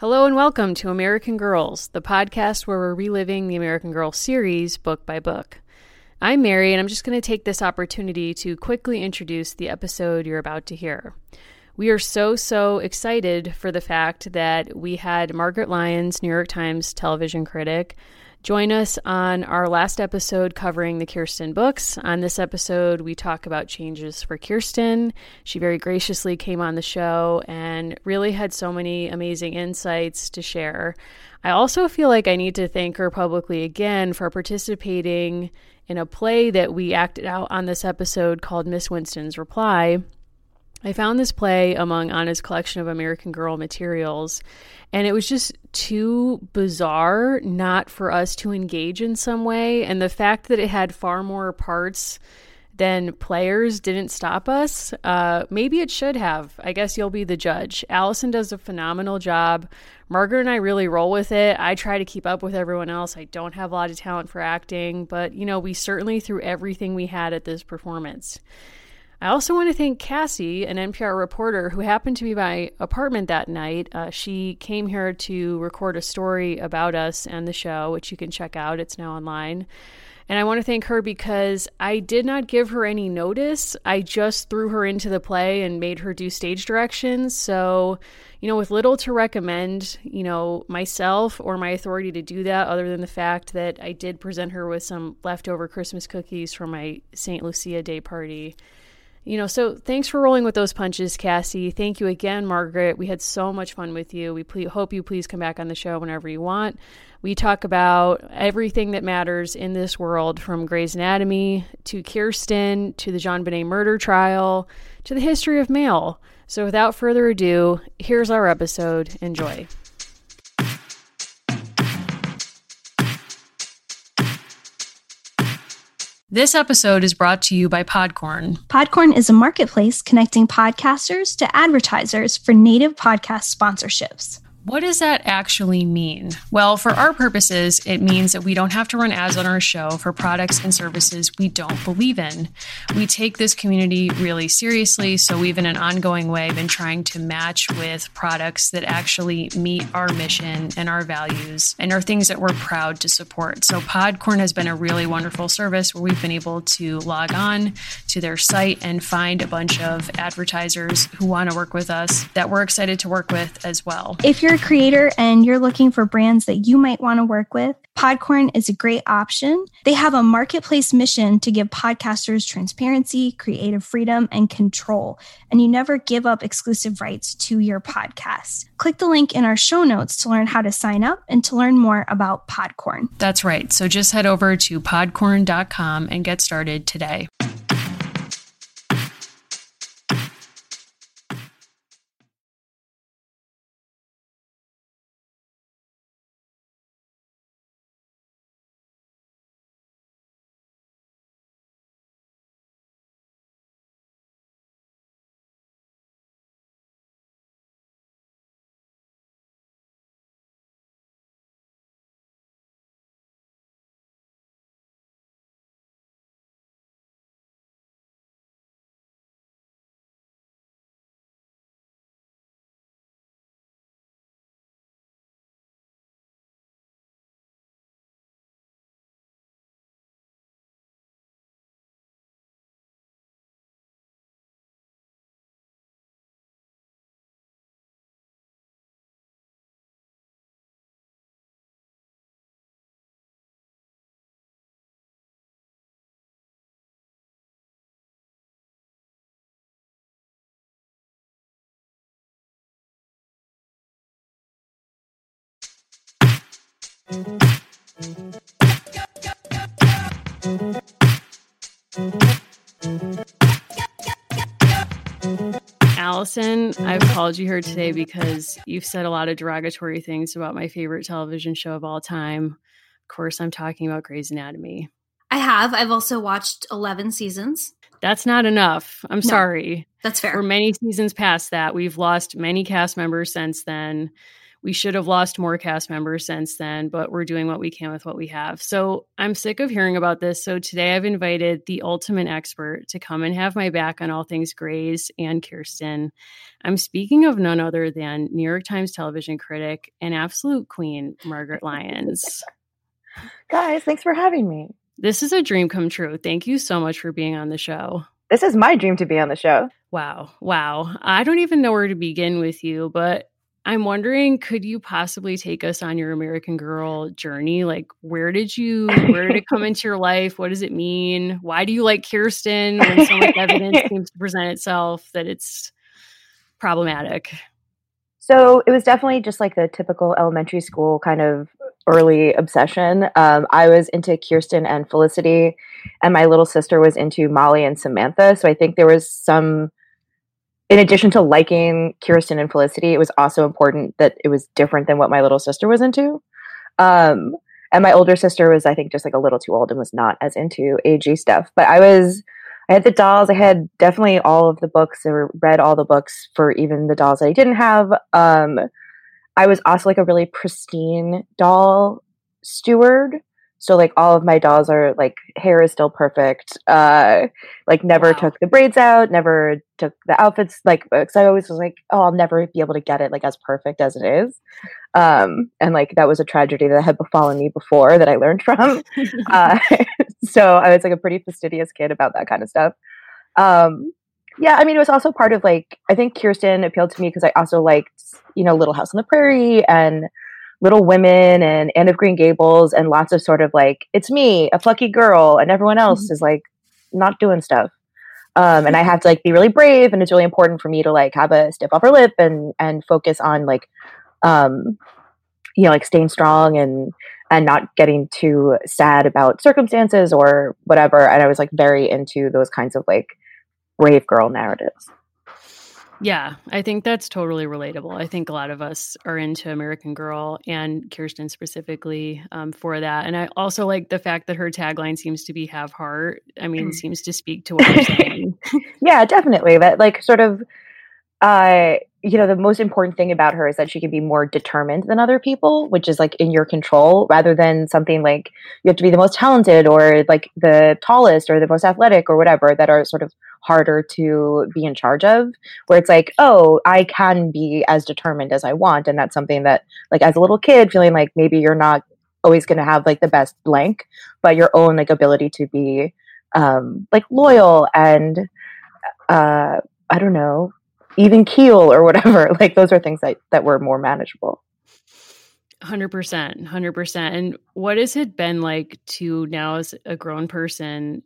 Hello and welcome to American Girls, the podcast where we're reliving the American Girl series book by book. I'm Mary, and I'm just going to take this opportunity to quickly introduce the episode you're about to hear. We are so, so excited for the fact that we had Margaret Lyons, New York Times television critic, Join us on our last episode covering the Kirsten books. On this episode, we talk about changes for Kirsten. She very graciously came on the show and really had so many amazing insights to share. I also feel like I need to thank her publicly again for participating in a play that we acted out on this episode called Miss Winston's Reply. I found this play among Anna's collection of American Girl materials, and it was just too bizarre not for us to engage in some way. And the fact that it had far more parts than players didn't stop us. Uh, maybe it should have. I guess you'll be the judge. Allison does a phenomenal job. Margaret and I really roll with it. I try to keep up with everyone else. I don't have a lot of talent for acting, but you know, we certainly threw everything we had at this performance. I also want to thank Cassie, an NPR reporter who happened to be my apartment that night. Uh, she came here to record a story about us and the show, which you can check out. It's now online. And I want to thank her because I did not give her any notice. I just threw her into the play and made her do stage directions. So, you know, with little to recommend, you know, myself or my authority to do that, other than the fact that I did present her with some leftover Christmas cookies from my St. Lucia Day party. You know, so thanks for rolling with those punches, Cassie. Thank you again, Margaret. We had so much fun with you. We ple- hope you please come back on the show whenever you want. We talk about everything that matters in this world from Grey's Anatomy to Kirsten to the JonBenét murder trial to the history of mail. So without further ado, here's our episode. Enjoy. This episode is brought to you by Podcorn. Podcorn is a marketplace connecting podcasters to advertisers for native podcast sponsorships. What does that actually mean? Well, for our purposes, it means that we don't have to run ads on our show for products and services we don't believe in. We take this community really seriously, so we've in an ongoing way been trying to match with products that actually meet our mission and our values and are things that we're proud to support. So Podcorn has been a really wonderful service where we've been able to log on to their site and find a bunch of advertisers who want to work with us that we're excited to work with as well. If you're creator and you're looking for brands that you might want to work with, Podcorn is a great option. They have a marketplace mission to give podcasters transparency, creative freedom, and control. And you never give up exclusive rights to your podcast. Click the link in our show notes to learn how to sign up and to learn more about Podcorn. That's right. So just head over to podcorn.com and get started today. Allison, I've called you here today because you've said a lot of derogatory things about my favorite television show of all time. Of course, I'm talking about Grey's Anatomy. I have. I've also watched 11 seasons. That's not enough. I'm no, sorry. That's fair. We're many seasons past that. We've lost many cast members since then we should have lost more cast members since then, but we're doing what we can with what we have. So I'm sick of hearing about this. So today I've invited the ultimate expert to come and have my back on all things Grey's and Kirsten. I'm speaking of none other than New York Times television critic and absolute queen, Margaret Lyons. Guys, thanks for having me. This is a dream come true. Thank you so much for being on the show. This is my dream to be on the show. Wow. Wow. I don't even know where to begin with you, but I'm wondering, could you possibly take us on your American Girl journey? Like, where did you, where did it come into your life? What does it mean? Why do you like Kirsten when so much evidence seems to present itself that it's problematic? So it was definitely just like the typical elementary school kind of early obsession. Um, I was into Kirsten and Felicity, and my little sister was into Molly and Samantha. So I think there was some in addition to liking Kirsten and Felicity, it was also important that it was different than what my little sister was into. Um, and my older sister was, I think, just like a little too old and was not as into AG stuff. But I was, I had the dolls. I had definitely all of the books or read all the books for even the dolls that I didn't have. Um, I was also like a really pristine doll steward. So like all of my dolls are like hair is still perfect. Uh like never wow. took the braids out, never took the outfits like because I always was like, oh, I'll never be able to get it like as perfect as it is. Um and like that was a tragedy that had befallen me before that I learned from. uh so I was like a pretty fastidious kid about that kind of stuff. Um yeah, I mean it was also part of like I think Kirsten appealed to me because I also liked, you know, Little House on the Prairie and Little Women and Anne of Green Gables and lots of sort of like it's me, a plucky girl, and everyone else mm-hmm. is like not doing stuff. Um, and I have to like be really brave, and it's really important for me to like have a stiff upper lip and and focus on like, um, you know, like staying strong and and not getting too sad about circumstances or whatever. And I was like very into those kinds of like brave girl narratives. Yeah, I think that's totally relatable. I think a lot of us are into American Girl and Kirsten specifically um, for that. And I also like the fact that her tagline seems to be have heart. I mean, mm. seems to speak to what you're saying. yeah, definitely. That like sort of uh you know the most important thing about her is that she can be more determined than other people which is like in your control rather than something like you have to be the most talented or like the tallest or the most athletic or whatever that are sort of harder to be in charge of where it's like oh i can be as determined as i want and that's something that like as a little kid feeling like maybe you're not always going to have like the best blank but your own like ability to be um like loyal and uh i don't know even keel or whatever. Like those are things that that were more manageable. 100% 100% and what has it been like to now as a grown person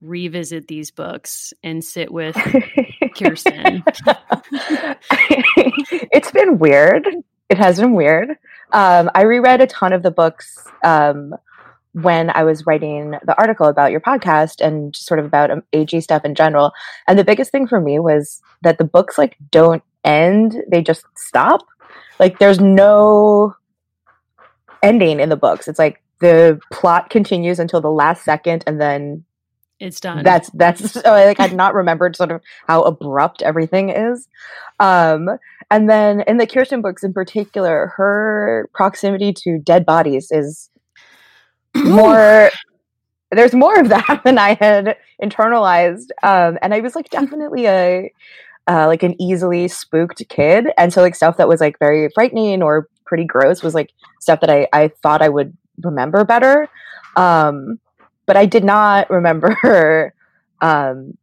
revisit these books and sit with Kirsten? it's been weird. It has been weird. Um, I reread a ton of the books um, when I was writing the article about your podcast and sort of about um, AG stuff in general. And the biggest thing for me was that the books like don't end; they just stop. Like there's no ending in the books. It's like the plot continues until the last second, and then it's done. That's that's so like I'd not remembered sort of how abrupt everything is. Um and then in the Kirsten books in particular, her proximity to dead bodies is more there's more of that than I had internalized. Um and I was like definitely a uh, like an easily spooked kid. And so like stuff that was like very frightening or pretty gross was like stuff that I, I thought I would remember better. Um but I did not remember. Um,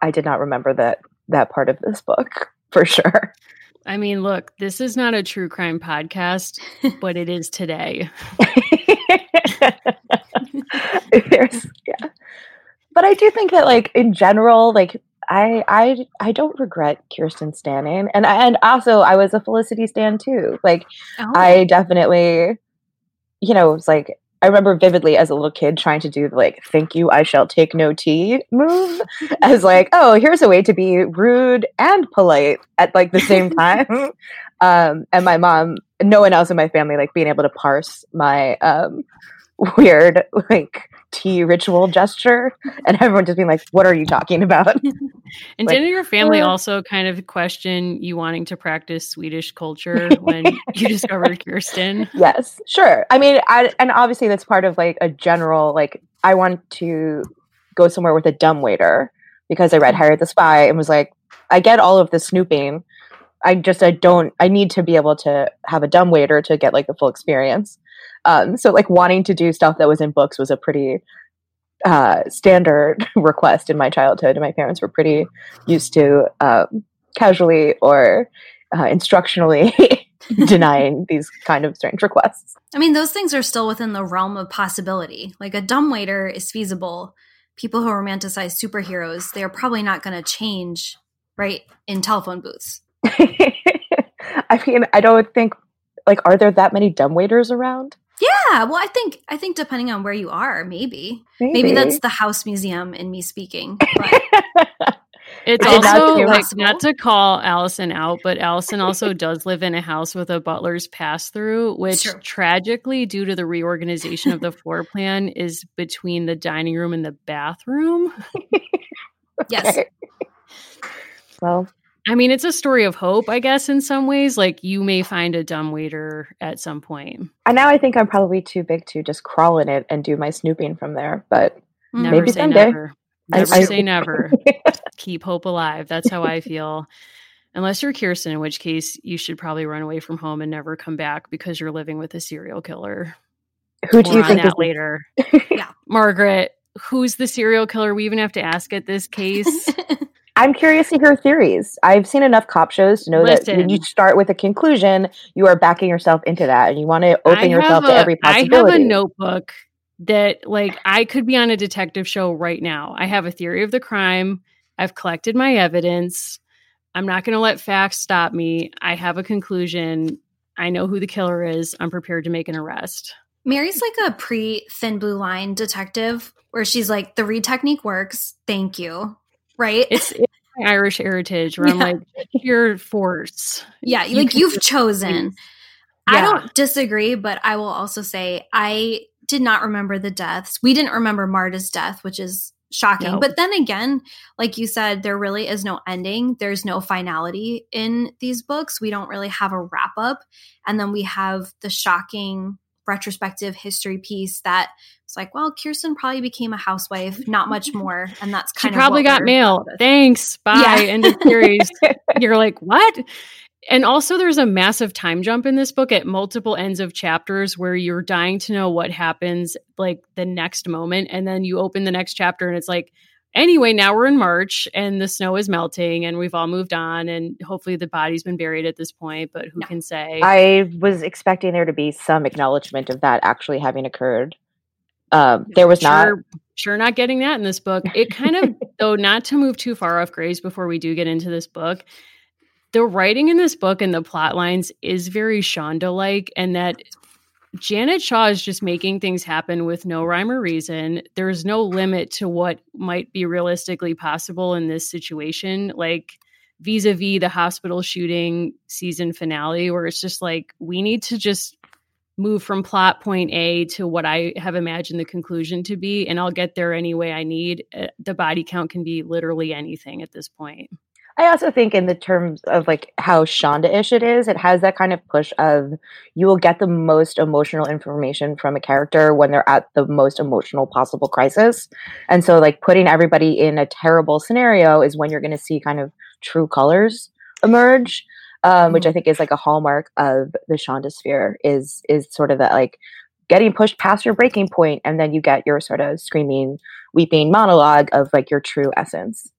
I did not remember that that part of this book for sure. I mean, look, this is not a true crime podcast, but it is today. There's, yeah. But I do think that, like in general, like I I I don't regret Kirsten Stanning, and and also I was a Felicity Stan too. Like oh. I definitely, you know, was like I remember vividly as a little kid trying to do the like "Thank you, I shall take no tea" move as like, oh, here's a way to be rude and polite at like the same time. um, and my mom, no one else in my family, like being able to parse my um, weird like tea ritual gesture, and everyone just being like, "What are you talking about?" and like, didn't your family uh, also kind of question you wanting to practice Swedish culture when you discovered Kirsten? Yes, sure. I mean, I, and obviously that's part of like a general like I want to go somewhere with a dumb waiter because I read mm-hmm. The Spy and was like, I get all of the snooping. I just I don't I need to be able to have a dumb waiter to get like the full experience. Um, so like wanting to do stuff that was in books was a pretty uh, standard request in my childhood, and my parents were pretty used to um, casually or uh, instructionally denying these kind of strange requests. I mean, those things are still within the realm of possibility. Like a dumb waiter is feasible. People who romanticize superheroes, they are probably not going to change, right, in telephone booths. I mean, I don't think like are there that many dumb waiters around? Yeah, well, I think I think depending on where you are, maybe maybe, maybe that's the house museum in me speaking. it's also like not to call Allison out, but Allison also does live in a house with a butler's pass through, which sure. tragically, due to the reorganization of the floor plan, is between the dining room and the bathroom. yes. Well, I mean, it's a story of hope, I guess, in some ways. Like you may find a dumb waiter at some point. And now I think I'm probably too big to just crawl in it and do my snooping from there. But never maybe say someday. never. Never I, say I, never. Keep hope alive. That's how I feel. Unless you're Kirsten, in which case you should probably run away from home and never come back because you're living with a serial killer. Who do you think that is later? yeah, Margaret. Who's the serial killer? We even have to ask at this case. I'm curious to hear theories. I've seen enough cop shows to know Listen, that when you start with a conclusion, you are backing yourself into that, and you want to open yourself a, to every possibility. I have a notebook that, like, I could be on a detective show right now. I have a theory of the crime. I've collected my evidence. I'm not going to let facts stop me. I have a conclusion. I know who the killer is. I'm prepared to make an arrest. Mary's like a pre Thin Blue Line detective where she's like, the Reid technique works. Thank you right? It's, it's my Irish heritage where yeah. I'm like, pure force. Yeah, you like you've chosen. Yeah. I don't disagree, but I will also say I did not remember the deaths. We didn't remember Marta's death, which is shocking. Nope. But then again, like you said, there really is no ending. There's no finality in these books. We don't really have a wrap up. And then we have the shocking retrospective history piece that it's like, well, Kirsten probably became a housewife, not much more, and that's kind she of probably got mail. Thanks, bye. Yeah. End of series. You're like, what? And also, there's a massive time jump in this book at multiple ends of chapters where you're dying to know what happens like the next moment. And then you open the next chapter and it's like, anyway, now we're in March and the snow is melting and we've all moved on and hopefully the body's been buried at this point, but who no. can say? I was expecting there to be some acknowledgement of that actually having occurred. Um, there was sure, not sure not getting that in this book. It kind of though not to move too far off Grey's before we do get into this book. The writing in this book and the plot lines is very Shonda like, and that Janet Shaw is just making things happen with no rhyme or reason. There's no limit to what might be realistically possible in this situation. Like vis a vis the hospital shooting season finale, where it's just like, we need to just move from plot point A to what I have imagined the conclusion to be, and I'll get there any way I need. Uh, the body count can be literally anything at this point. I also think in the terms of like how Shonda-ish it is, it has that kind of push of you will get the most emotional information from a character when they're at the most emotional possible crisis. And so like putting everybody in a terrible scenario is when you're going to see kind of true colors emerge. Um, which mm-hmm. I think is like a hallmark of the Shonda sphere is is sort of that like getting pushed past your breaking point and then you get your sort of screaming, weeping monologue of like your true essence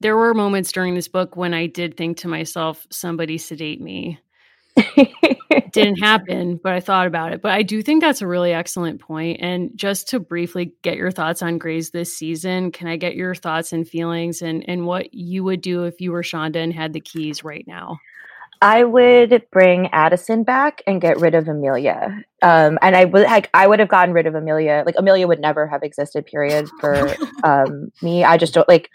there were moments during this book when I did think to myself, somebody sedate me. didn't happen, but I thought about it. But I do think that's a really excellent point. And just to briefly get your thoughts on Grey's this season, can I get your thoughts and feelings and, and what you would do if you were Shonda and had the keys right now? I would bring Addison back and get rid of Amelia. Um, and I would like I would have gotten rid of Amelia. Like Amelia would never have existed. Period for um, me. I just don't like.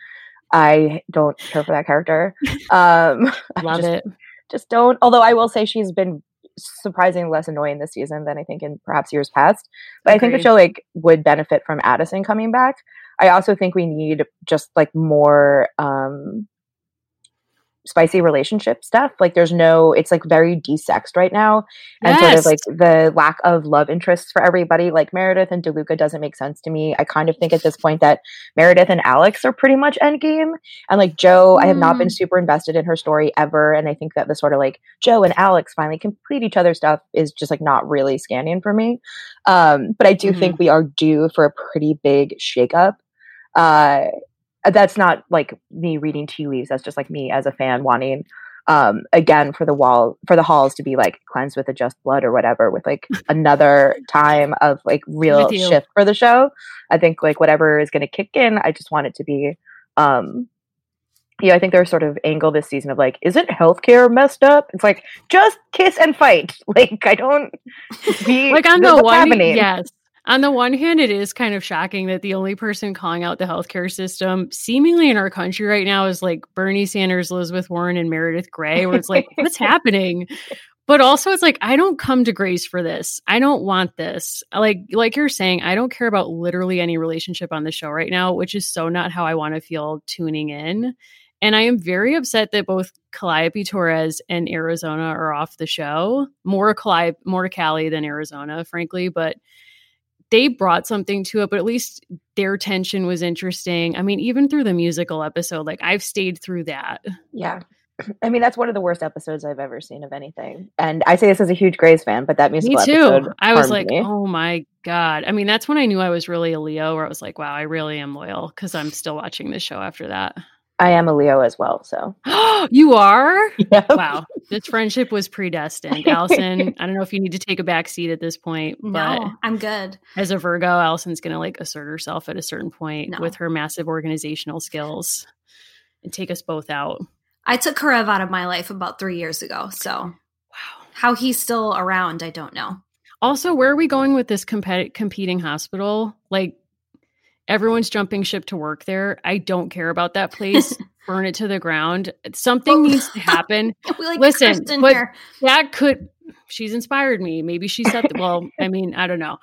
I don't care for that character. Um, Love just, it. Just don't. Although I will say she's been surprisingly less annoying this season than I think in perhaps years past. But Agreed. I think the show like would benefit from Addison coming back. I also think we need just like more um spicy relationship stuff. Like there's no, it's like very desexed right now. And yes. sort of like the lack of love interests for everybody, like Meredith and DeLuca doesn't make sense to me. I kind of think at this point that Meredith and Alex are pretty much endgame. And like Jo, mm. I have not been mm. super invested in her story ever. And I think that the sort of like Jo and Alex finally complete each other stuff is just like not really scanning for me. Um, but I do mm-hmm. think we are due for a pretty big shakeup. Uh, uh, that's not like me reading tea leaves. That's just like me as a fan wanting, um, again for the wall for the halls to be like cleansed with a just blood or whatever, with like another time of like real shift for the show. I think like whatever is going to kick in, I just want it to be. Um, yeah, I think there's sort of angle this season of like, isn't healthcare messed up? It's like just kiss and fight. Like I don't be like on the one, yes, on the one hand, it is kind of shocking that the only person calling out the healthcare system seemingly in our country right now is like Bernie Sanders, Elizabeth Warren, and Meredith Grey, where it's like, what's happening? But also it's like, I don't come to Grey's for this. I don't want this. Like like you're saying, I don't care about literally any relationship on the show right now, which is so not how I want to feel tuning in. And I am very upset that both Calliope Torres and Arizona are off the show. More Calliope, more to Callie than Arizona, frankly. But they brought something to it, but at least their tension was interesting. I mean, even through the musical episode, like I've stayed through that. Yeah. I mean, that's one of the worst episodes I've ever seen of anything. And I say this as a huge Grey's fan, but that musical me too. I was like, me. oh my God. I mean, that's when I knew I was really a Leo, where I was like, wow, I really am loyal because I'm still watching the show after that. I am a Leo as well. So you are? Yeah. Wow. This friendship was predestined. Allison, I don't know if you need to take a back seat at this point, no, but I'm good. As a Virgo, Allison's going to like assert herself at a certain point no. with her massive organizational skills and take us both out. I took Karev out of my life about three years ago. So, wow. How he's still around, I don't know. Also, where are we going with this comp- competing hospital? Like, everyone's jumping ship to work there. I don't care about that place. Burn it to the ground. Something oh. needs to happen. like Listen, but that could. She's inspired me. Maybe she said. well, I mean, I don't know.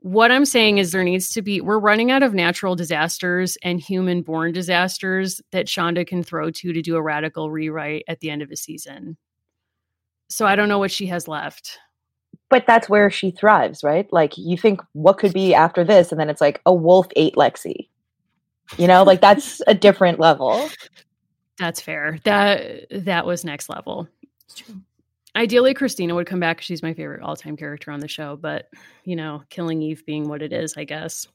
What I'm saying is there needs to be. We're running out of natural disasters and human-born disasters that Shonda can throw to to do a radical rewrite at the end of a season. So I don't know what she has left but that's where she thrives, right? Like you think what could be after this, and then it's like a wolf ate Lexi. You know, like that's a different level. That's fair. That that was next level. Ideally, Cristina would come back. She's my favorite all-time character on the show, but you know, Killing Eve being what it is, I guess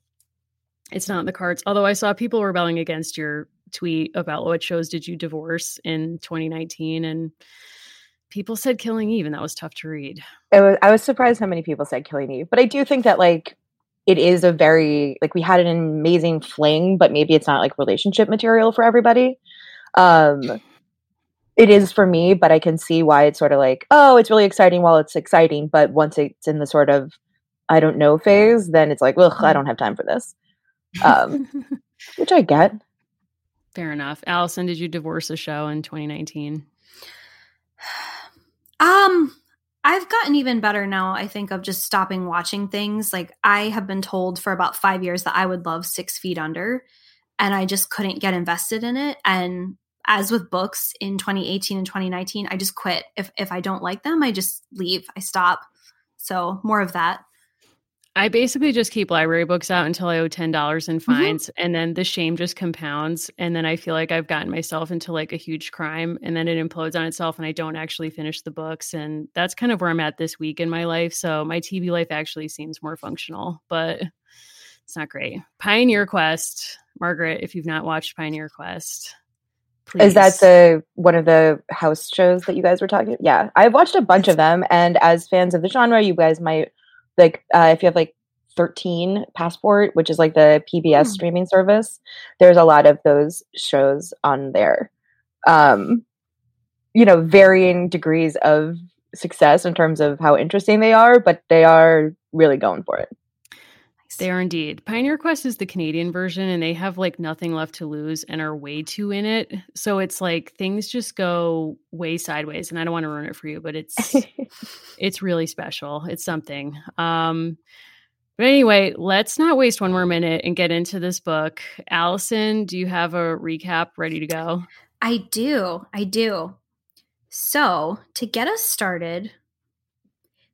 it's not in the cards. Although I saw people rebelling against your tweet about what shows did you divorce in 2019, and people said Killing Eve, and that was tough to read. Was, I was surprised how many people said Killing Eve, but I do think that like it is a very like we had an amazing fling, but maybe it's not like relationship material for everybody. Um, it is for me, but I can see why it's sort of like oh, it's really exciting while it's exciting, but once it's in the sort of I don't know phase, then it's like ugh, I mm. don't have time for this. Um, which I get. Fair enough. Allison, did you divorce a show in 2019? Um, I've gotten even better now, I think, of just stopping watching things. Like, I have been told for about five years that I would love Six Feet Under, and I just couldn't get invested in it. And as with books in 2018 and 2019, I just quit. If, if I don't like them, I just leave, I stop. So, more of that. I basically just keep library books out until I owe ten dollars in mm-hmm. fines, mm-hmm. and then the shame just compounds, and then I feel like I've gotten myself into like a huge crime, and then it implodes on itself, and I don't actually finish the books, and that's kind of where I'm at this week in my life. So my TV life actually seems more functional, but it's not great. Pioneer Quest, Margaret, if you've not watched Pioneer Quest, Please. Is that the one of the house shows that you guys were talking? Yeah, I've watched a bunch of them, and as fans of the genre, you guys might like uh, if you have like 13 passport which is like the pbs mm. streaming service there's a lot of those shows on there um you know varying degrees of success in terms of how interesting they are but they are really going for it They are indeed. Pioneer Quest is the Canadian version and they have like nothing left to lose and are way too in it. So it's like things just go way sideways and I don't want to ruin it for you, but it's it's really special. It's something. Um but anyway, let's not waste one more minute and get into this book. Allison, do you have a recap ready to go? I do. I do. So, to get us started,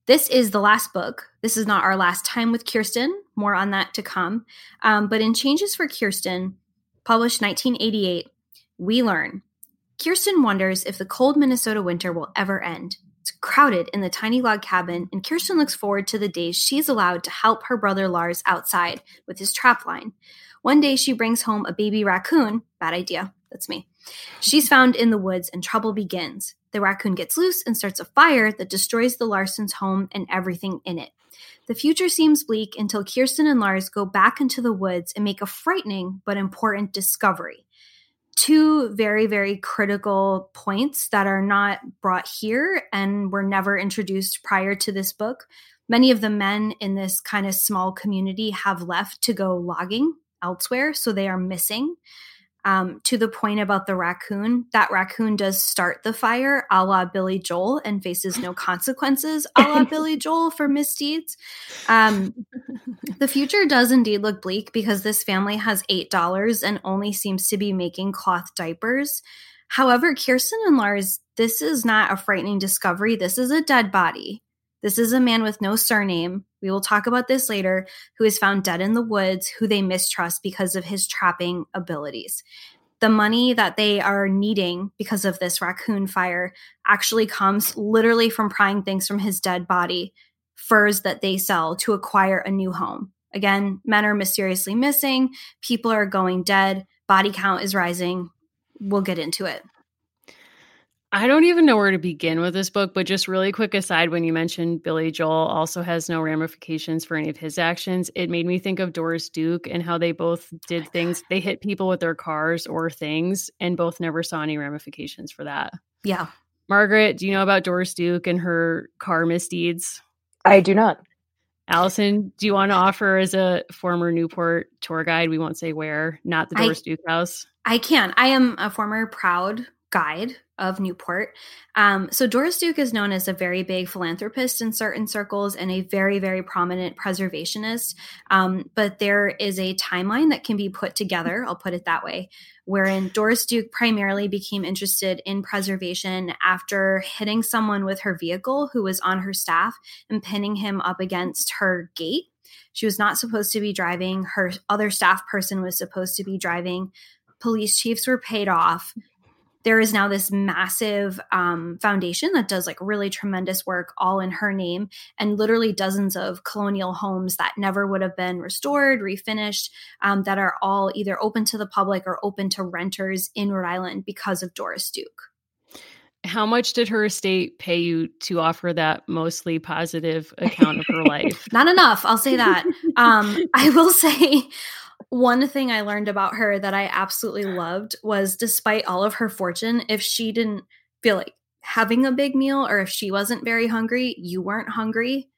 this is the last book. This is not our last time with Kirsten. More on that to come. Um, but in Changes for Kirsten, published 1988, we learn Kirsten wonders if the cold Minnesota winter will ever end. It's crowded in the tiny log cabin, and Kirsten looks forward to the days she's allowed to help her brother Lars outside with his trap line. One day she brings home a baby raccoon. Bad idea. That's me. She's found in the woods, and trouble begins. The raccoon gets loose and starts a fire that destroys the Larsons' home and everything in it. The future seems bleak until Kirsten and Lars go back into the woods and make a frightening but important discovery. Two very, very critical points that are not brought here and were never introduced prior to this book. Many of the men in this kind of small community have left to go logging elsewhere, so they are missing um, to the point about the raccoon, that raccoon does start the fire a la Billy Joel and faces no consequences a la Billy Joel for misdeeds. Um, the future does indeed look bleak because this family has $8 and only seems to be making cloth diapers. However, Kirsten and Lars, this is not a frightening discovery. This is a dead body. This is a man with no surname. We will talk about this later, who is found dead in the woods, who they mistrust because of his trapping abilities. The money that they are needing because of this raccoon fire actually comes literally from prying things from his dead body, furs that they sell to acquire a new home. Again, men are mysteriously missing, people are going dead, body count is rising. We'll get into it. I don't even know where to begin with this book, but just really quick aside when you mentioned Billy Joel also has no ramifications for any of his actions, it made me think of Doris Duke and how they both oh did oh things. They hit people with their cars or things and both never saw any ramifications for that. Yeah. Margaret, do you know about Doris Duke and her car misdeeds? I do not. Allison, do you want to offer as a former Newport tour guide? We won't say where, not the Doris I, Duke house. I can. I am a former proud guide of Newport. Um, so Doris Duke is known as a very big philanthropist in certain circles and a very, very prominent preservationist. Um, but there is a timeline that can be put together, I'll put it that way, wherein Doris Duke primarily became interested in preservation after hitting someone with her vehicle who was on her staff and pinning him up against her gate. She was not supposed to be driving. Her other staff person was supposed to be driving police chiefs were paid off there is now this massive um, foundation that does like really tremendous work all in her name and literally dozens of colonial homes that never would have been restored refinished um, that are all either open to the public or open to renters in rhode island because of doris duke. How much did her estate pay you to offer that mostly positive account of her life? Not enough i'll say that. Um, i will say one thing I learned about her that I absolutely loved was despite all of her fortune, if she didn't feel like having a big meal or if she wasn't very hungry, you weren't hungry.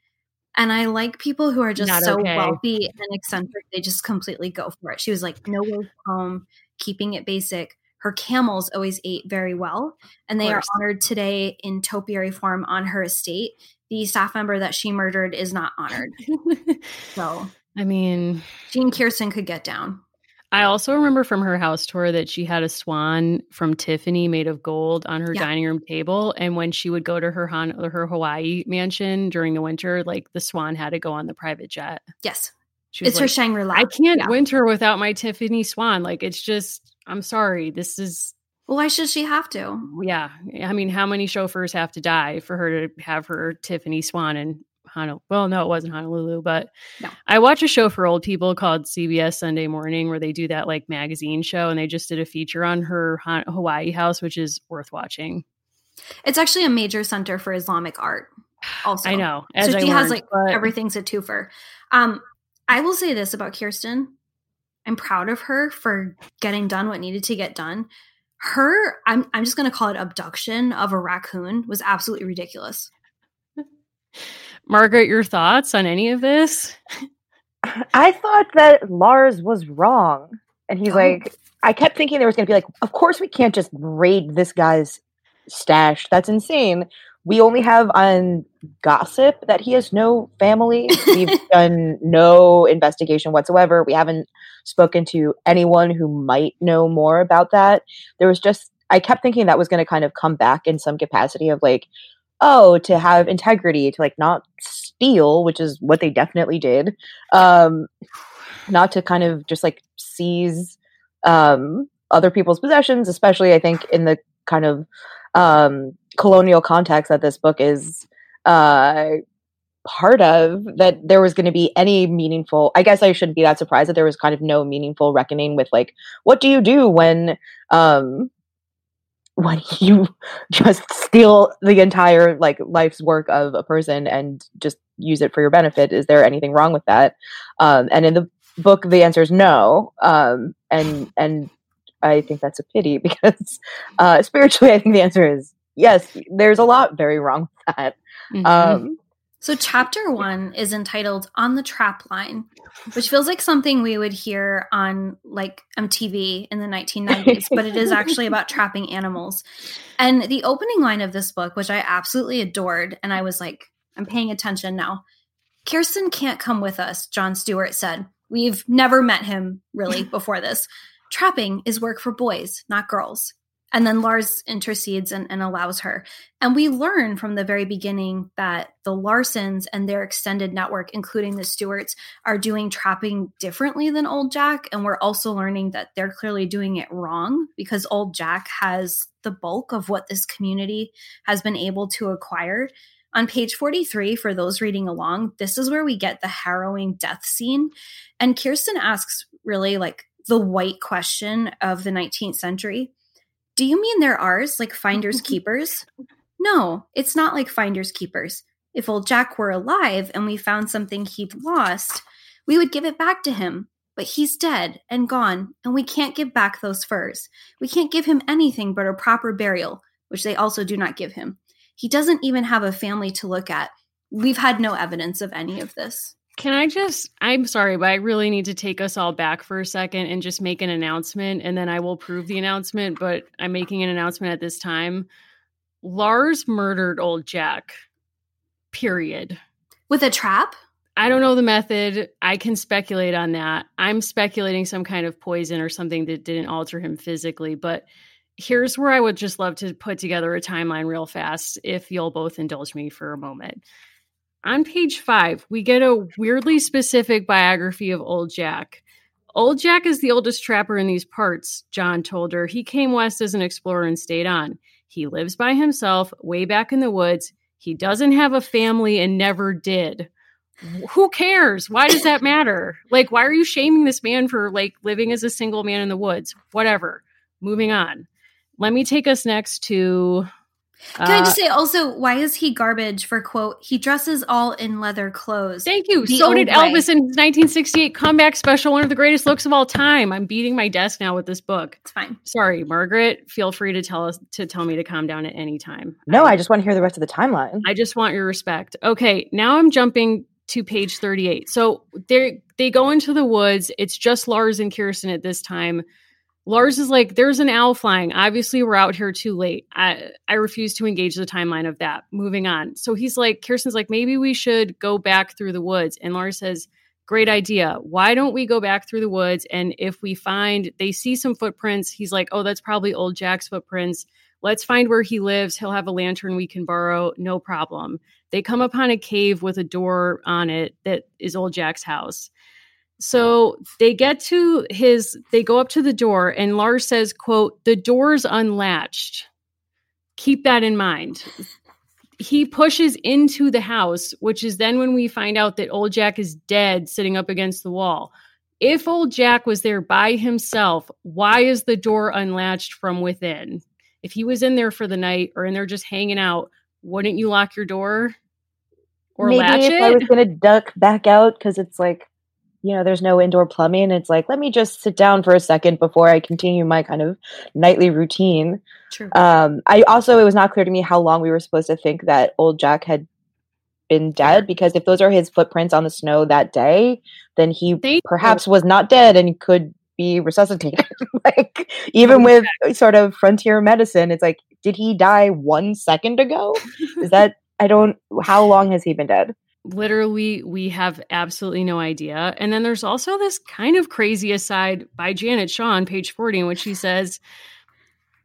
And I like people who are just Not so okay. wealthy and eccentric, they just completely go for it. She was like, no way home, keeping it basic. Her camels always ate very well, and they are honored today in topiary form on her estate. The staff member that she murdered is not honored. so I mean, Jean Kirsten could get down. I also remember from her house tour that she had a swan from Tiffany made of gold on her yeah. dining room table. And when she would go to her Han- her Hawaii mansion during the winter, like the swan had to go on the private jet. Yes. it's like, her Shangri La. I can't yeah. winter without my Tiffany swan. Like it's just, I'm sorry. This is. Well, why should she have to? Yeah. I mean, how many chauffeurs have to die for her to have her Tiffany swan? And Honolulu. Well, no, it wasn't Honolulu, but no. I watch a show for old people called CBS Sunday Morning where they do that like magazine show, and they just did a feature on her Hawaii house, which is worth watching. It's actually a major center for Islamic art. Also, I know. so she has like but... everything's a twofer. Um, I will say this about Kirsten: I'm proud of her for getting done what needed to get done. Her, I'm I'm just going to call it abduction of a raccoon was absolutely ridiculous. Margaret, your thoughts on any of this? I thought that Lars was wrong. And he's oh. like, I kept thinking there was going to be like, of course we can't just raid this guy's stash. That's insane. We only have on gossip that he has no family. We've done no investigation whatsoever. We haven't spoken to anyone who might know more about that. There was just, I kept thinking that was going to kind of come back in some capacity of like, oh, to have integrity, to like not steal, which is what they definitely did. Um, not to kind of just like seize um, other people's possessions, especially I think in the kind of um, colonial context that this book is uh, part of, that there was going to be any meaningful. I guess I shouldn't be that surprised that there was kind of no meaningful reckoning with like, what do you do when um, when you just steal the entire like life's work of a person and just use it for your benefit. Is there anything wrong with that? Um, and in the book the answer is no. Um, and and i think that's a pity because uh, spiritually i think the answer is yes there's a lot very wrong with that. Mm-hmm. um, so, chapter one is entitled On the Trap Line, which feels like something we would hear on like MTV in the 1990s, but it is actually about trapping animals. And the opening line of this book, which I absolutely adored, and I was like, I'm paying attention now. Kirsten can't come with us, John Stewart said. We've never met him really before this. Trapping is work for boys, not girls. And then Lars intercedes and, and, allows her. And we learn from the very beginning that the Larsons and their extended network, including the Stewarts, are doing trapping differently than Old Jack. And we're also learning that they're clearly doing it wrong because Old Jack has the bulk of what this community has been able to acquire. On page 43, for those reading along, this is where we get the harrowing death scene. And Kirsten asks really like the white question of the 19th century do you mean they're ours, like finders keepers? No, it's not like finders keepers. If old Jack were alive and we found something he'd lost, we would give it back to him. But he's dead and gone, and we can't give back those furs. We can't give him anything but a proper burial, which they also do not give him. He doesn't even have a family to look at. We've had no evidence of any of this. Can I just, I'm sorry, but I really need to take us all back for a second and just make an announcement, and then I will prove the announcement. But I'm making an announcement at this time. Lars murdered old Jack, period. With a trap? I don't know the method. I can speculate on that. I'm speculating some kind of poison or something that didn't alter him physically. But here's where I would just love to put together a timeline real fast if you'll both indulge me for a moment on page five, we get a weirdly specific biography of Old Jack. Old Jack is the oldest trapper in these parts, John told her. He came west as an explorer and stayed on. He lives by himself, way back in the woods. He doesn't have a family and never did. Who cares? Why does that matter? Like, why are you shaming this man for like living as a single man in the woods? Whatever. Moving on. Let me take us next to can uh, I just say also, why is he garbage for quote, he dresses all in leather clothes? Thank you. So did Elvis way. in 1968 comeback special, one of the greatest looks of all time. I'm beating my desk now with this book. It's fine. Sorry, Margaret. Feel free to tell us to tell me to calm down at any time. No, I, I just want to hear the rest of the timeline. I just want your respect. Okay, now I'm jumping to page 38. So they they go into the woods. It's just Lars and Kirsten at this time Lars is like, there's an owl flying. Obviously, we're out here too late. I, I refuse to engage the timeline of that. Moving on. So he's like, Kirsten's like, maybe we should go back through the woods. And Lars says, great idea. Why don't we go back through the woods? And if we find they see some footprints, he's like, oh, that's probably old Jack's footprints. Let's find where he lives. He'll have a lantern we can borrow. No problem. They come upon a cave with a door on it that is old Jack's house. So they get to his, they go up to the door, and Lars says, quote, the door's unlatched. Keep that in mind. He pushes into the house, which is then when we find out that old Jack is dead sitting up against the wall. If old Jack was there by himself, why is the door unlatched from within? If he was in there for the night or in there just hanging out, wouldn't you lock your door or Maybe latch if it? I was going to duck back out because it's like you know, there's no indoor plumbing. It's like, let me just sit down for a second before I continue my kind of nightly routine. True. Um, I also, it was not clear to me how long we were supposed to think that old Jack had been dead because if those are his footprints on the snow that day, then he Thank perhaps was not dead and could be resuscitated. like even with sort of frontier medicine, it's like, did he die one second ago? Is that I don't how long has he been dead? Literally, we have absolutely no idea. And then there's also this kind of crazy aside by Janet Shaw on page 40, in which she says,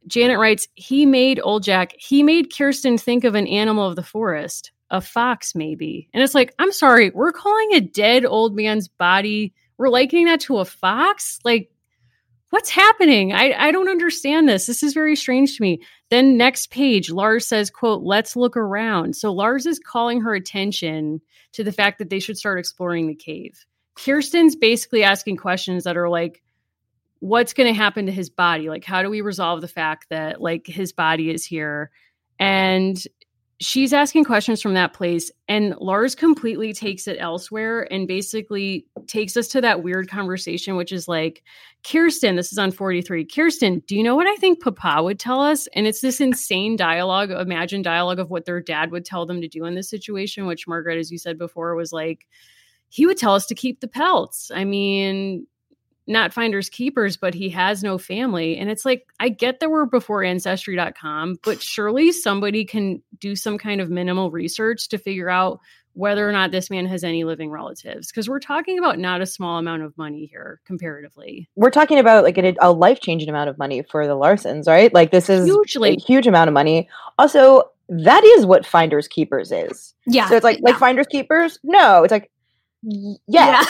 Janet writes, he made old Jack, he made Kirsten think of an animal of the forest, a fox, maybe. And it's like, I'm sorry, we're calling a dead old man's body, we're likening that to a fox? Like, what's happening? I, I don't understand this. This is very strange to me. Then next page, Lars says, quote, let's look around. So Lars is calling her attention to the fact that they should start exploring the cave. Kirsten's basically asking questions that are like, what's going to happen to his body like how do we resolve the fact that like his body is here and she's asking questions from that place and lars completely takes it elsewhere and basically takes us to that weird conversation which is like kirsten this is on 43 kirsten do you know what i think papa would tell us? And it's this insane dialogue imagined dialogue of what their dad would tell them to do in this situation which margaret as you said before was like he would tell us to keep the pelts. I mean not finders keepers, but he has no family. And it's like, I get that we're before ancestry.com, but surely somebody can do some kind of minimal research to figure out whether or not this man has any living relatives. Because we're talking about not a small amount of money here comparatively. We're talking about like a, a life changing amount of money for the Larsons, right? Like, this is Hugely. a huge amount of money. Also, that is what finders keepers is. Yeah. So it's like, yeah. like finders keepers? No, it's like Yes,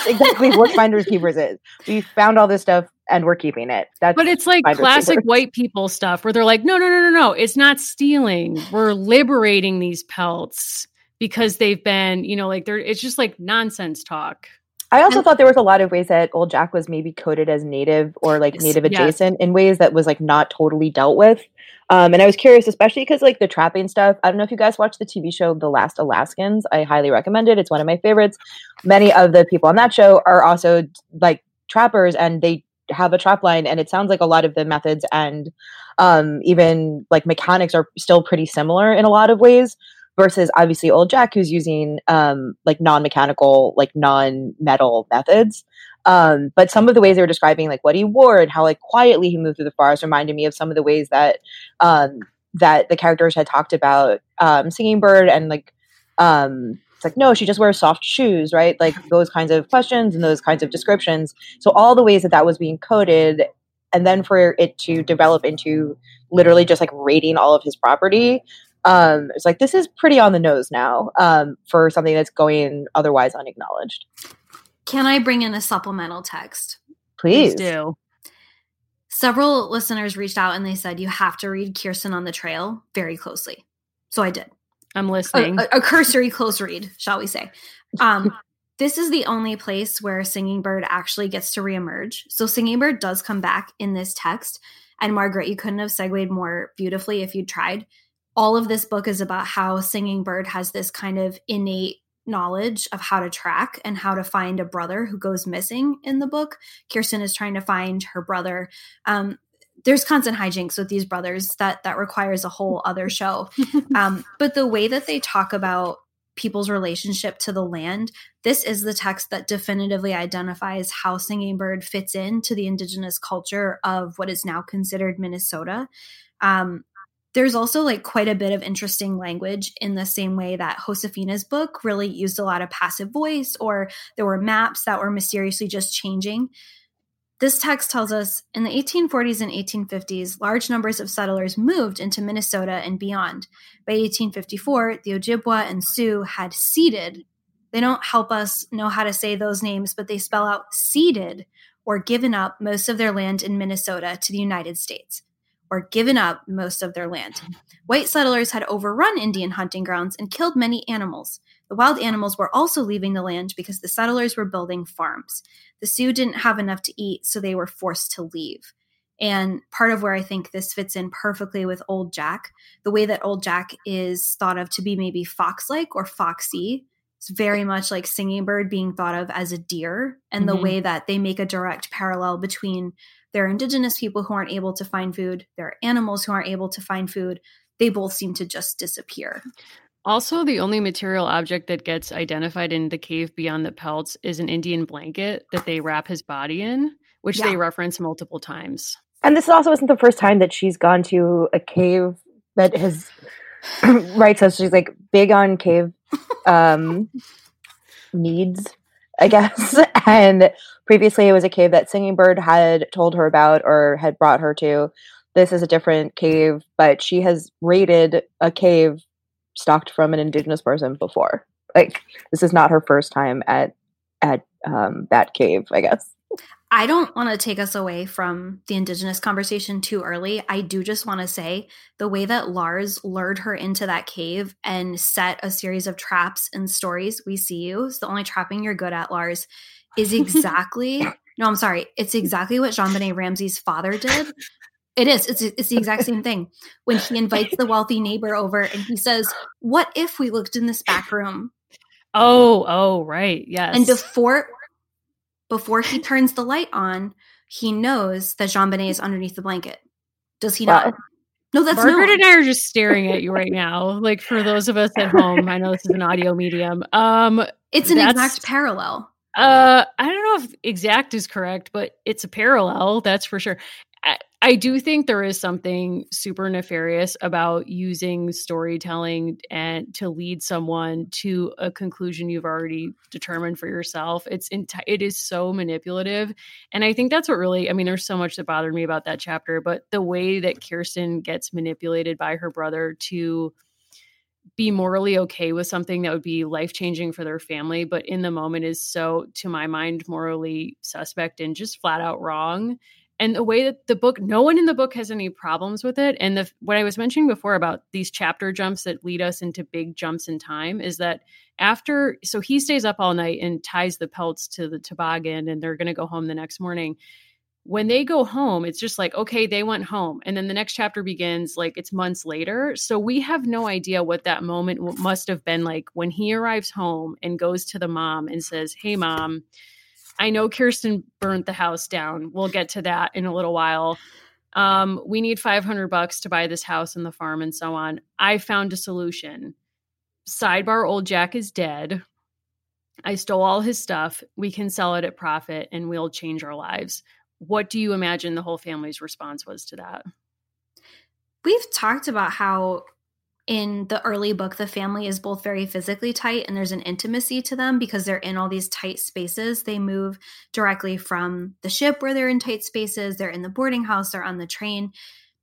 yeah. exactly what Finders Keepers is. We found all this stuff and we're keeping it. That's but it's like classic Keepers. white people stuff where they're like, no, no, no, no, no, it's not stealing. We're liberating these pelts because they've been, you know, like they're. It's just like nonsense talk. I also and, thought there was a lot of ways that Old Jack was maybe coded as native or like native adjacent yes. in ways that was like not totally dealt with. Um, and I was curious, especially because like the trapping stuff. I don't know if you guys watched the TV show The Last Alaskans. I highly recommend it. It's one of my favorites. Many of the people on that show are also like trappers, and they have a trap line. And it sounds like a lot of the methods and um, even like mechanics are still pretty similar in a lot of ways. Versus obviously old Jack, who's using um, like non-mechanical, like non-metal methods. Um, but some of the ways they were describing like what he wore and how like quietly he moved through the forest reminded me of some of the ways that um, that the characters had talked about um, Singing Bird and like um, it's like no, she just wears soft shoes, right? Like those kinds of questions and those kinds of descriptions. So all the ways that that was being coded, and then for it to develop into literally just like raiding all of his property. Um, it's like this is pretty on the nose now um, for something that's going otherwise unacknowledged. Can I bring in a supplemental text? Please. Please do. Several listeners reached out and they said you have to read Kirsten on the Trail very closely. So I did. I'm listening. A, a, a cursory close read, shall we say. Um, this is the only place where Singing Bird actually gets to reemerge. So Singing Bird does come back in this text. And Margaret, you couldn't have segued more beautifully if you'd tried. All of this book is about how Singing Bird has this kind of innate knowledge of how to track and how to find a brother who goes missing in the book. Kirsten is trying to find her brother. Um, there's constant hijinks with these brothers that that requires a whole other show. Um, but the way that they talk about people's relationship to the land, this is the text that definitively identifies how Singing Bird fits into the indigenous culture of what is now considered Minnesota. Um, there's also like quite a bit of interesting language in the same way that Josefina's book really used a lot of passive voice, or there were maps that were mysteriously just changing. This text tells us in the 1840s and 1850s, large numbers of settlers moved into Minnesota and beyond. By 1854, the Ojibwa and Sioux had ceded. They don't help us know how to say those names, but they spell out ceded or given up most of their land in Minnesota to the United States or given up most of their land. White settlers had overrun Indian hunting grounds and killed many animals. The wild animals were also leaving the land because the settlers were building farms. The Sioux didn't have enough to eat, so they were forced to leave. And part of where I think this fits in perfectly with Old Jack, the way that Old Jack is thought of to be maybe fox like or foxy, it's very much like Singing Bird being thought of as a deer, and mm-hmm. the way that they make a direct parallel between there are indigenous people who aren't able to find food. There are animals who aren't able to find food. They both seem to just disappear. Also, the only material object that gets identified in the cave beyond the pelts is an Indian blanket that they wrap his body in, which yeah. they reference multiple times. And this also isn't the first time that she's gone to a cave that has right. So she's like big on cave um, needs, I guess. and previously, it was a cave that Singing Bird had told her about or had brought her to. This is a different cave, but she has raided a cave stocked from an indigenous person before. Like this is not her first time at at um, that cave, I guess. I don't want to take us away from the indigenous conversation too early. I do just want to say the way that Lars lured her into that cave and set a series of traps and stories. We see you. It's the only trapping you're good at, Lars. Is exactly no. I'm sorry. It's exactly what JonBenét Ramsey's father did. It is. It's it's the exact same thing. When he invites the wealthy neighbor over and he says, "What if we looked in this back room?" Oh, oh, right. Yes. And before before he turns the light on, he knows that JonBenét is underneath the blanket. Does he not? No, that's Margaret and I are just staring at you right now. Like for those of us at home, I know this is an audio medium. Um, it's an exact parallel. Uh, I don't know if exact is correct, but it's a parallel. That's for sure. I do think there is something super nefarious about using storytelling and to lead someone to a conclusion you've already determined for yourself. It's enti- it is so manipulative, and I think that's what really. I mean, there's so much that bothered me about that chapter, but the way that Kirsten gets manipulated by her brother to be morally okay with something that would be life changing for their family, but in the moment is so, to my mind, morally suspect and just flat out wrong and the way that the book no one in the book has any problems with it. And the what i was mentioning before about these chapter jumps that lead us into big jumps in time is that after so he stays up all night and ties the pelts to the toboggan and they're going to go home the next morning. When they go home it's just like okay they went home. And then the next chapter begins like it's months later. So we have no idea what that moment must have been like when he arrives home and goes to the mom and says hey mom I know Kirsten burnt the house down. We'll get to that in a little while. Um, we need 500 bucks to buy this house and the farm and so on. I found a solution. Sidebar old Jack is dead. I stole all his stuff. We can sell it at profit and we'll change our lives. What do you imagine the whole family's response was to that? We've talked about how in the early book, the family is both very physically tight and there's an intimacy to them because they're in all these tight spaces. They move directly from the ship where they're in tight spaces, they're in the boarding house, they're on the train.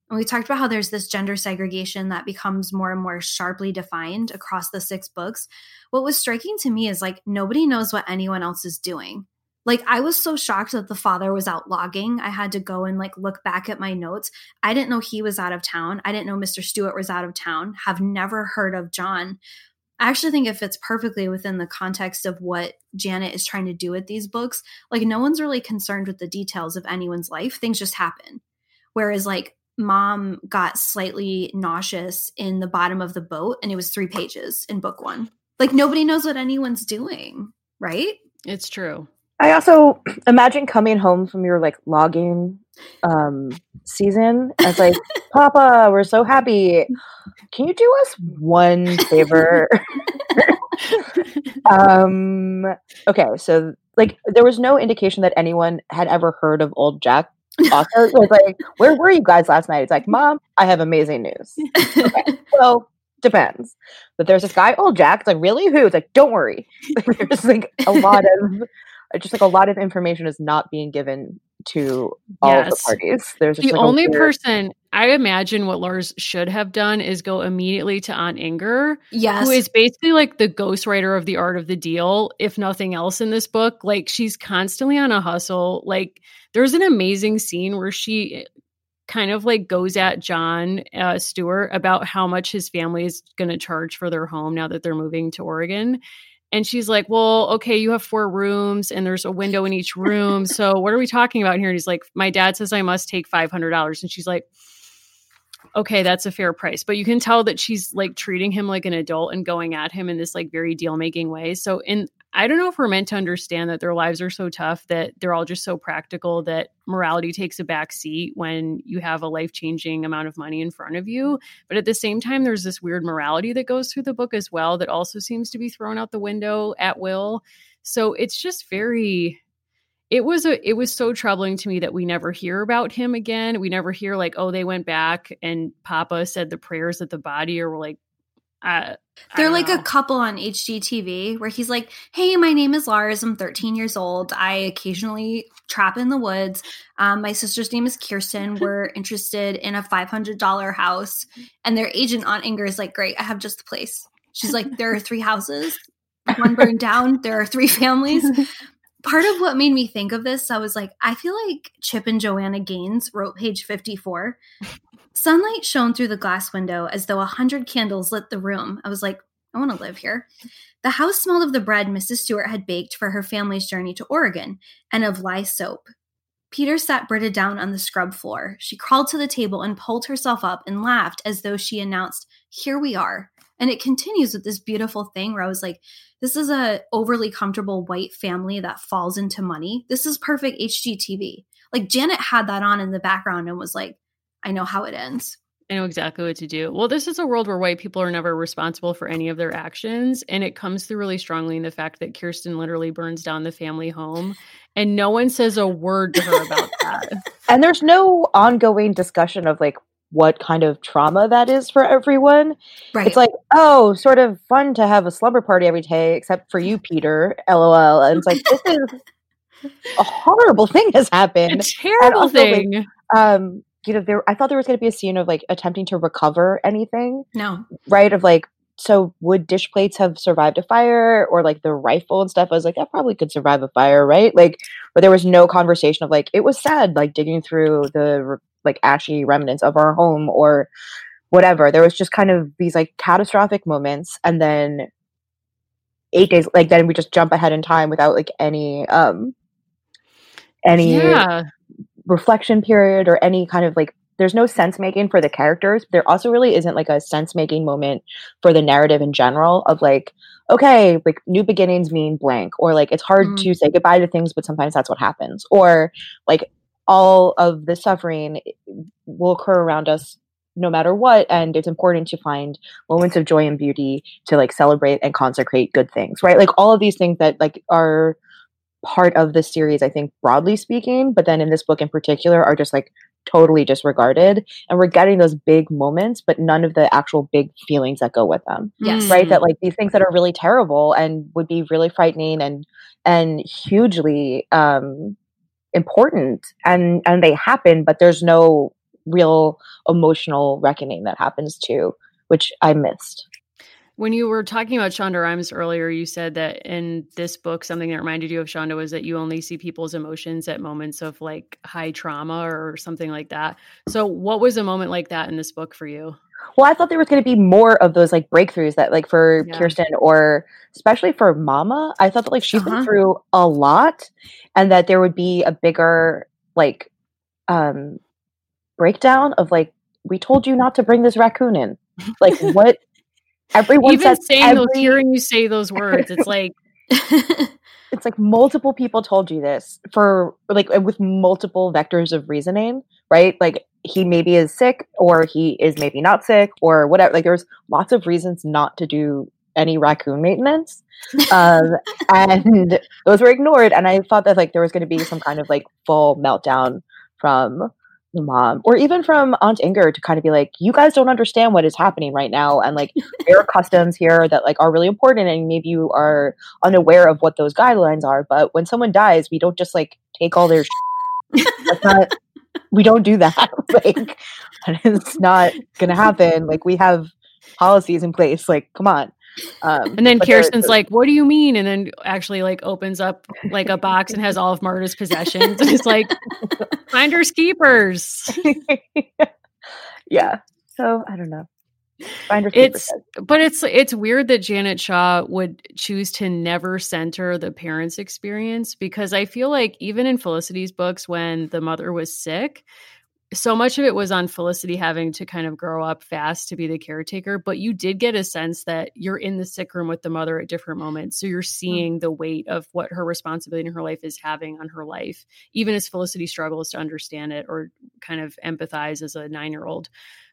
And we talked about how there's this gender segregation that becomes more and more sharply defined across the six books. What was striking to me is like nobody knows what anyone else is doing like i was so shocked that the father was out logging. I had to go and like look back at my notes. I didn't know he was out of town. I didn't know mr stewart was out of town. Have never heard of john. I actually think it fits perfectly within the context of what janet is trying to do with these books. Like no one's really concerned with the details of anyone's life. Things just happen. Whereas like mom got slightly nauseous in the bottom of the boat and it was three pages in book one. Like nobody knows what anyone's doing right? It's true I also imagine coming home from your like logging um season as like, Papa, we're so happy. Can you do us one favor? um okay, so like there was no indication that anyone had ever heard of old Jack also it was like, where were you guys last night? It's like, Mom, I have amazing news. Okay, well, depends. But there's this guy, old Jack. It's like, really? Who? It's like, don't worry. there's like a lot of just like a lot of information is not being given to all yes. of the parties. There's the like only weird... person I imagine what Lars should have done is go immediately to Aunt Inger, yes. who is basically like the ghostwriter of the art of the deal, if nothing else in this book. Like she's constantly on a hustle. Like there's an amazing scene where she kind of like goes at John uh, Stewart about how much his family is going to charge for their home now that they're moving to Oregon. And she's like, Well, okay, you have four rooms and there's a window in each room. So what are we talking about here? And he's like, My dad says I must take $500. And she's like, Okay, that's a fair price. But you can tell that she's like treating him like an adult and going at him in this like very deal making way. So, in I don't know if we're meant to understand that their lives are so tough that they're all just so practical that morality takes a back seat when you have a life changing amount of money in front of you. But at the same time, there's this weird morality that goes through the book as well that also seems to be thrown out the window at will. So it's just very it was a it was so troubling to me that we never hear about him again. We never hear like, oh, they went back and Papa said the prayers at the body, or like, uh, they're like know. a couple on HGTV where he's like, Hey, my name is Lars. I'm 13 years old. I occasionally trap in the woods. Um, my sister's name is Kirsten. We're interested in a $500 house. And their agent Aunt Inger is like, Great, I have just the place. She's like, There are three houses, one burned down. There are three families. Part of what made me think of this, I was like, I feel like Chip and Joanna Gaines wrote page 54 Sunlight shone through the glass window as though a hundred candles lit the room. I was like, I want to live here. The house smelled of the bread Mrs. Stewart had baked for her family's journey to Oregon and of lye soap. Peter sat Britta down on the scrub floor. She crawled to the table and pulled herself up and laughed as though she announced, Here we are. And it continues with this beautiful thing where I was like, this is a overly comfortable white family that falls into money. This is perfect HGTV. Like Janet had that on in the background and was like, I know how it ends. I know exactly what to do. Well, this is a world where white people are never responsible for any of their actions. And it comes through really strongly in the fact that Kirsten literally burns down the family home and no one says a word to her about that. and there's no ongoing discussion of like what kind of trauma that is for everyone. Right. It's like, oh, sort of fun to have a slumber party every day, except for you, Peter. LOL. And it's like, this is a horrible thing has happened. A terrible thing. Like, um, you know, there I thought there was going to be a scene of like attempting to recover anything. No. Right? Of like, so would dish plates have survived a fire or like the rifle and stuff? I was like, that probably could survive a fire, right? Like, but there was no conversation of like, it was sad, like digging through the like ashy remnants of our home or whatever. There was just kind of these like catastrophic moments. And then eight days, like, then we just jump ahead in time without like any, um, any yeah reflection period or any kind of like there's no sense making for the characters. There also really isn't like a sense making moment for the narrative in general of like, okay, like new beginnings mean blank, or like it's hard mm. to say goodbye to things, but sometimes that's what happens, or like all of the suffering will occur around us no matter what and it's important to find moments of joy and beauty to like celebrate and consecrate good things right like all of these things that like are part of the series, I think, broadly speaking, but then in this book in particular, are just like totally disregarded. And we're getting those big moments, but none of the actual big feelings that go with them. Yes. Right. That like these things that are really terrible and would be really frightening and and hugely um important and and they happen, but there's no real emotional reckoning that happens too, which I missed. When you were talking about Shonda Rhimes earlier, you said that in this book, something that reminded you of Shonda was that you only see people's emotions at moments of like high trauma or something like that. So, what was a moment like that in this book for you? Well, I thought there was going to be more of those like breakthroughs that, like, for yeah. Kirsten or especially for Mama, I thought that like she's uh-huh. been through a lot, and that there would be a bigger like um breakdown of like we told you not to bring this raccoon in. Like, what everyone even saying every, those hearing you say those words it's like it's like multiple people told you this for like with multiple vectors of reasoning right? Like he maybe is sick or he is maybe not sick or whatever like there's lots of reasons not to do any raccoon maintenance um, and those were ignored and i thought that like there was going to be some kind of like full meltdown from mom or even from aunt inger to kind of be like you guys don't understand what is happening right now and like there are customs here that like are really important and maybe you are unaware of what those guidelines are but when someone dies we don't just like take all their not we don't do that. Like it's not gonna happen. Like we have policies in place. Like come on um, and then Kirsten's like, "What do you mean?" And then actually like opens up like a box and has all of Marta's possessions, and it's like, "Finders keepers." yeah. So I don't know. Finders it's but it's it's weird that Janet Shaw would choose to never center the parents' experience because I feel like even in Felicity's books, when the mother was sick, so much of it was on Felicity having to kind of grow up fast to be the caretaker, but you did get a sense that you're in the sick room with the mother at different moments. So you're mm. seeing the weight of what her responsibility in her life is having on her life, even as Felicity struggles to understand it or kind of empathize as a nine year old.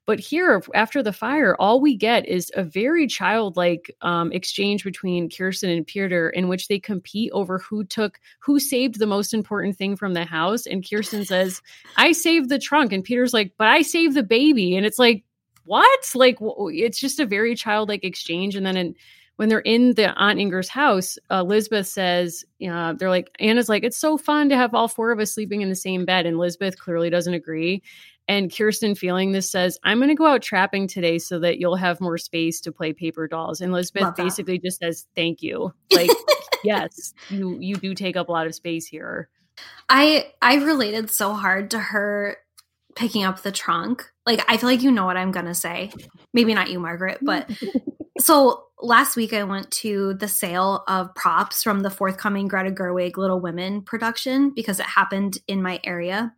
But here, after the fire, all we get is a very childlike um, exchange between Kirsten and Peter, in which they compete over who took, who saved the most important thing from the house. And Kirsten says, "I saved the trunk," and Peter's like, "But I saved the baby." And it's like, what? Like, it's just a very childlike exchange. And then in, when they're in the Aunt Inger's house, Elizabeth says, uh, they're like, Anna's like, it's so fun to have all four of us sleeping in the same bed. And Elizabeth clearly doesn't agree. And Kirsten, feeling this, says, I'm going to go out trapping today so that you'll have more space to play paper dolls. And Elizabeth basically just says, Thank you. Like, yes, you you do take up a lot of space here. I I related so hard to her picking up the trunk. Like I feel like you know what I'm gonna say. Maybe not you, Margaret, but so last week I went to the sale of props from the forthcoming Greta Gerwig Little Women production because it happened in my area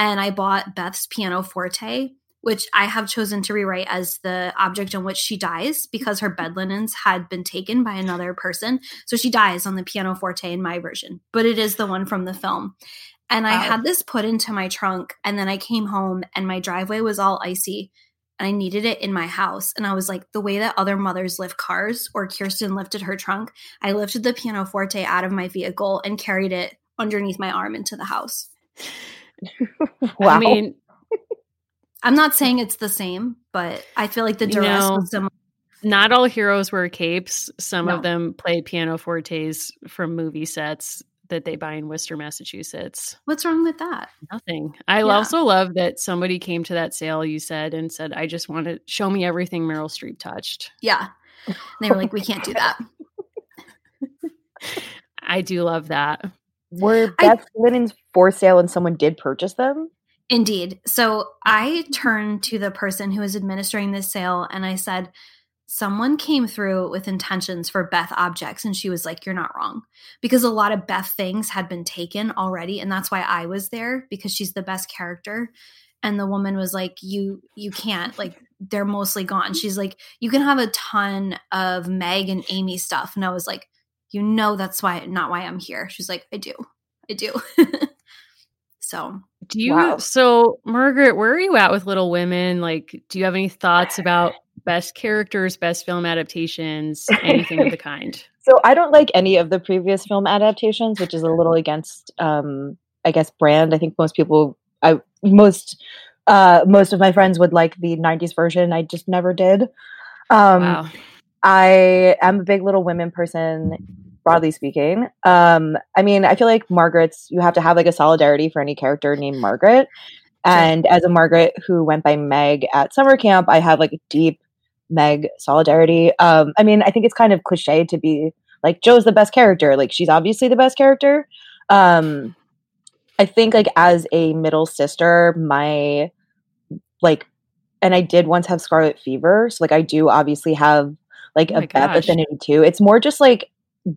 and I bought Beth's piano forte, which I have chosen to rewrite as the object on which she dies because her bed linens had been taken by another person. So she dies on the piano forte in my version, but it is the one from the film. And I had this put into my trunk, and then I came home and my driveway was all icy. And I needed it in my house. And I was like, the way that other mothers lift cars, or Kirsten lifted her trunk, I lifted the pianoforte out of my vehicle and carried it underneath my arm into the house. wow. I mean, I'm not saying it's the same, but I feel like the duress you know, was similar. Not all heroes wear capes. Some no. of them play pianofortes from movie sets that they buy in Worcester, Massachusetts. What's wrong with that? Nothing. I yeah. also love that somebody came to that sale you said and said, I just want to show me everything Meryl Streep touched. Yeah. And they were like, we can't do that. I do love that. Were Beth's linens for sale and someone did purchase them? Indeed. So I turned to the person who was administering this sale and I said, Someone came through with intentions for Beth objects. And she was like, You're not wrong. Because a lot of Beth things had been taken already. And that's why I was there because she's the best character. And the woman was like, You you can't. Like they're mostly gone. She's like, You can have a ton of Meg and Amy stuff. And I was like, you know that's why not why I'm here. She's like, I do. I do. so do you wow. so Margaret, where are you at with Little Women? Like, do you have any thoughts about best characters, best film adaptations, anything of the kind? So I don't like any of the previous film adaptations, which is a little against um I guess brand. I think most people I most uh most of my friends would like the 90s version. I just never did. Um wow. I am a big Little Women person, broadly speaking. Um, I mean, I feel like Margaret's, you have to have like a solidarity for any character named Margaret. And as a Margaret who went by Meg at summer camp, I have like a deep Meg solidarity. Um, I mean, I think it's kind of cliche to be like Jo's the best character. Like she's obviously the best character. Um, I think like as a middle sister, my like, and I did once have scarlet fever, so like I do obviously have like oh a Beth affinity too. It's more just like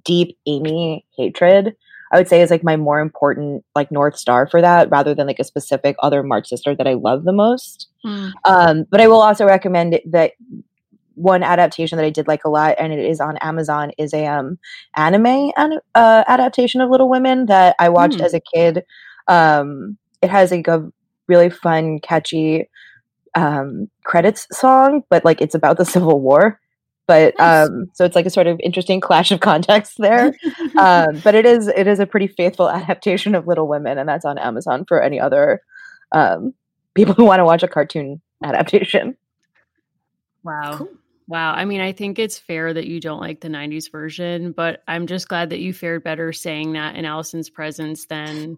deep Amy hatred. I would say is like my more important like north star for that, rather than like a specific other March sister that I love the most. Mm. Um, but I will also recommend that one adaptation that I did like a lot, and it is on Amazon, is a um, anime an- uh, adaptation of Little Women that I watched mm. as a kid. Um, it has like a really fun, catchy um, credits song, but like it's about the Civil War but nice. um so it's like a sort of interesting clash of context there um but it is it is a pretty faithful adaptation of little women and that's on amazon for any other um people who want to watch a cartoon adaptation wow cool. Wow. I mean, I think it's fair that you don't like the 90s version, but I'm just glad that you fared better saying that in Allison's presence than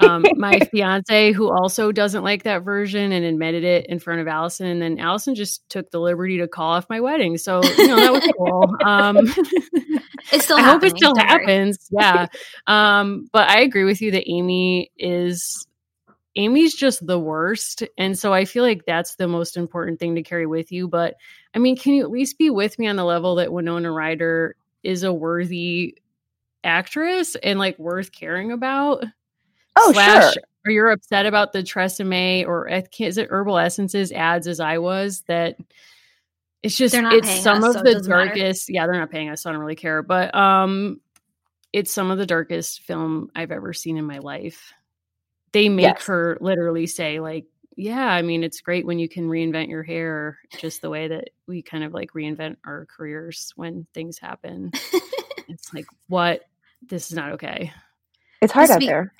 um, my fiance, who also doesn't like that version and admitted it in front of Allison. And then Allison just took the liberty to call off my wedding. So, you know, that was cool. Um, it still I hope it still happens. Yeah. Um, but I agree with you that Amy is Amy's just the worst. And so I feel like that's the most important thing to carry with you. But I mean, can you at least be with me on the level that Winona Ryder is a worthy actress and like worth caring about? Oh, slash, sure. or you're upset about the Tresemme or is it Herbal Essences ads as I was that it's just it's some us, of so the darkest. Matter. Yeah, they're not paying us, so I don't really care. But um, it's some of the darkest film I've ever seen in my life. They make yes. her literally say like, "Yeah, I mean, it's great when you can reinvent your hair, just the way that we kind of like reinvent our careers when things happen." it's like, what? This is not okay. It's hard out there.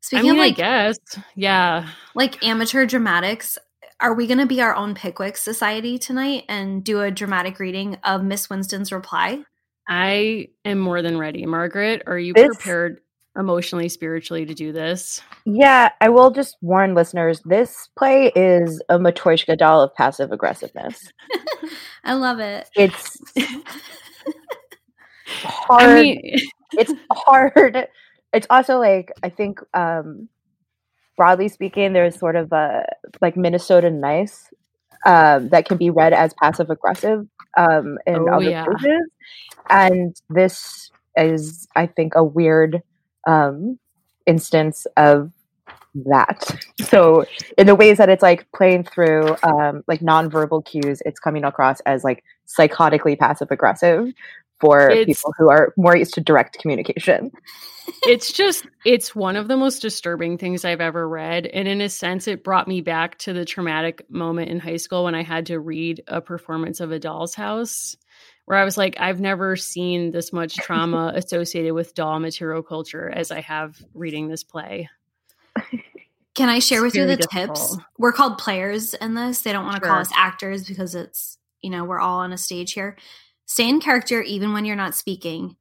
Speaking I mean, of like, I guess, yeah, like amateur dramatics. Are we going to be our own Pickwick Society tonight and do a dramatic reading of Miss Winston's reply? I am more than ready. Margaret, are you this, prepared emotionally, spiritually to do this? Yeah, I will just warn listeners this play is a Matryoshka doll of passive aggressiveness. I love it. It's hard. I mean, it's hard it's also like I think um broadly speaking, there's sort of a like Minnesota nice um, that can be read as passive aggressive um, in oh, other yeah. places, and this is, I think, a weird um, instance of that. So, in the ways that it's like playing through um, like nonverbal cues, it's coming across as like psychotically passive aggressive, for it's, people who are more used to direct communication. it's just it's one of the most disturbing things I've ever read and in a sense it brought me back to the traumatic moment in high school when I had to read a performance of A Doll's House where I was like I've never seen this much trauma associated with doll material culture as I have reading this play. Can I share it's with you the difficult. tips? We're called players in this. They don't want to sure. call us actors because it's, you know, we're all on a stage here. Stay in character even when you're not speaking.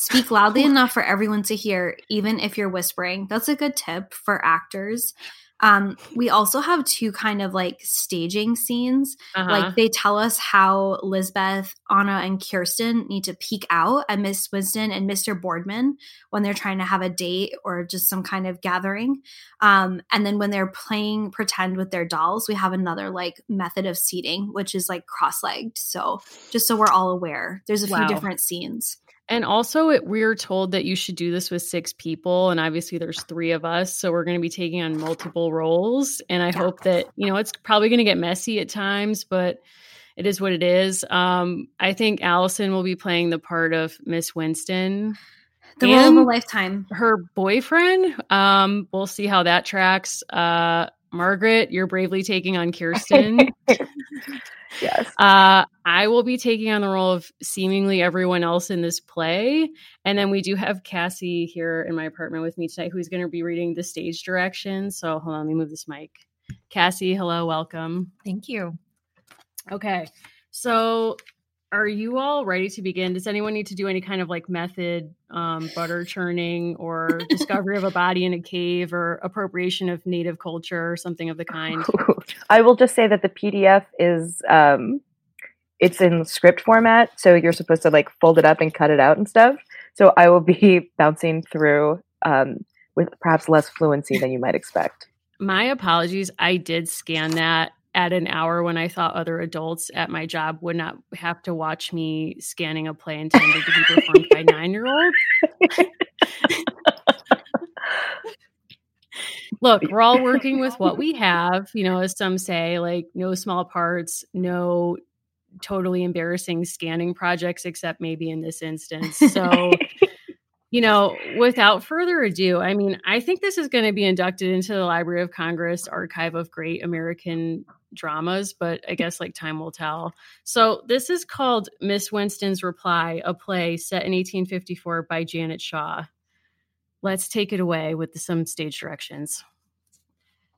Speak loudly enough for everyone to hear, even if you're whispering. That's a good tip for actors. Um, we also have two kind of like staging scenes. Uh-huh. Like they tell us how Lisbeth, Anna, and Kirsten need to peek out at Miss Winston and Mr. Boardman when they're trying to have a date or just some kind of gathering. Um, and then when they're playing pretend with their dolls, we have another like method of seating, which is like cross legged. So just so we're all aware, there's a wow. few different scenes. And also, it, we're told that you should do this with six people. And obviously, there's three of us. So we're going to be taking on multiple roles. And I hope that, you know, it's probably going to get messy at times, but it is what it is. Um, I think Allison will be playing the part of Miss Winston. The role of a lifetime. Her boyfriend. Um, we'll see how that tracks. Uh, Margaret, you're bravely taking on Kirsten. yes. Uh, I will be taking on the role of seemingly everyone else in this play. And then we do have Cassie here in my apartment with me tonight who's going to be reading the stage directions. So hold on, let me move this mic. Cassie, hello, welcome. Thank you. Okay. So are you all ready to begin? Does anyone need to do any kind of like method, um, butter churning or discovery of a body in a cave or appropriation of native culture or something of the kind? I will just say that the PDF is um, it's in script format, so you're supposed to like fold it up and cut it out and stuff. So I will be bouncing through um, with perhaps less fluency than you might expect. My apologies. I did scan that at an hour when I thought other adults at my job would not have to watch me scanning a play intended to be performed by nine year olds. Look, we're all working with what we have, you know, as some say, like no small parts, no totally embarrassing scanning projects, except maybe in this instance. So you know, without further ado, I mean, I think this is going to be inducted into the Library of Congress Archive of Great American Dramas, but I guess like time will tell. So, this is called Miss Winston's Reply, a play set in 1854 by Janet Shaw. Let's take it away with some stage directions.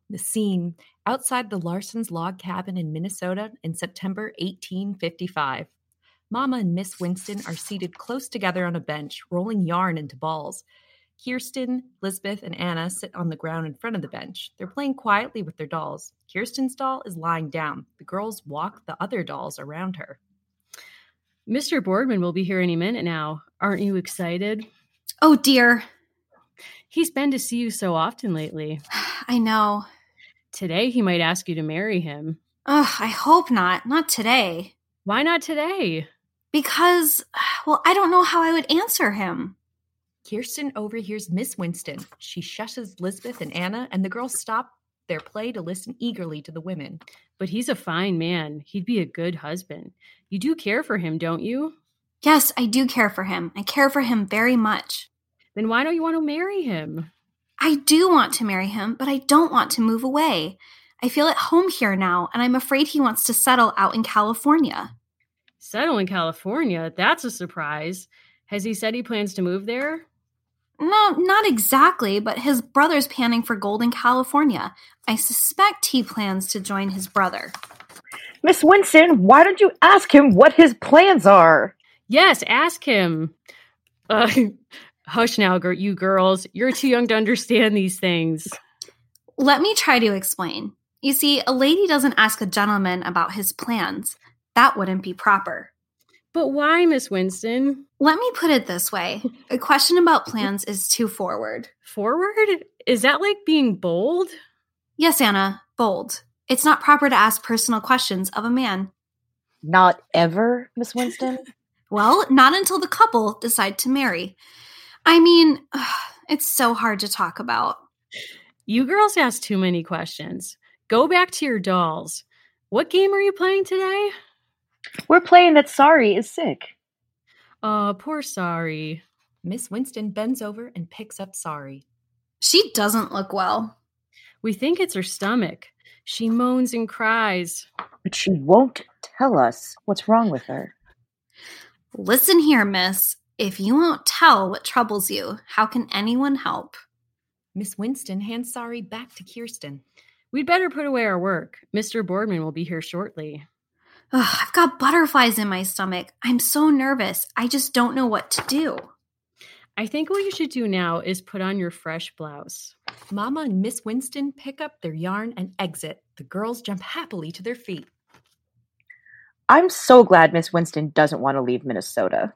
The scene outside the Larsons log cabin in Minnesota in September 1855. Mama and Miss Winston are seated close together on a bench, rolling yarn into balls. Kirsten, Lisbeth, and Anna sit on the ground in front of the bench. They're playing quietly with their dolls. Kirsten's doll is lying down. The girls walk the other dolls around her. Mr. Boardman will be here any minute now. Aren't you excited? Oh, dear. He's been to see you so often lately. I know. Today he might ask you to marry him. Oh, I hope not. Not today. Why not today? Because, well, I don't know how I would answer him. Kirsten overhears Miss Winston. She shushes Lisbeth and Anna, and the girls stop their play to listen eagerly to the women. But he's a fine man. He'd be a good husband. You do care for him, don't you? Yes, I do care for him. I care for him very much. Then why don't you want to marry him? I do want to marry him, but I don't want to move away. I feel at home here now, and I'm afraid he wants to settle out in California. Settle in California? That's a surprise. Has he said he plans to move there? No, not exactly, but his brother's panning for gold in California. I suspect he plans to join his brother. Miss Winston, why don't you ask him what his plans are? Yes, ask him. Uh, hush now, you girls. You're too young to understand these things. Let me try to explain. You see, a lady doesn't ask a gentleman about his plans. That wouldn't be proper. But why, Miss Winston? Let me put it this way a question about plans is too forward. Forward? Is that like being bold? Yes, Anna, bold. It's not proper to ask personal questions of a man. Not ever, Miss Winston? well, not until the couple decide to marry. I mean, ugh, it's so hard to talk about. You girls ask too many questions. Go back to your dolls. What game are you playing today? We're playing that Sari is sick. Oh, poor Sari. Miss Winston bends over and picks up Sari. She doesn't look well. We think it's her stomach. She moans and cries. But she won't tell us what's wrong with her. Listen here, miss. If you won't tell what troubles you, how can anyone help? Miss Winston hands Sari back to Kirsten. We'd better put away our work. Mr. Boardman will be here shortly. Ugh, I've got butterflies in my stomach. I'm so nervous. I just don't know what to do. I think what you should do now is put on your fresh blouse. Mama and Miss Winston pick up their yarn and exit. The girls jump happily to their feet. I'm so glad Miss Winston doesn't want to leave Minnesota.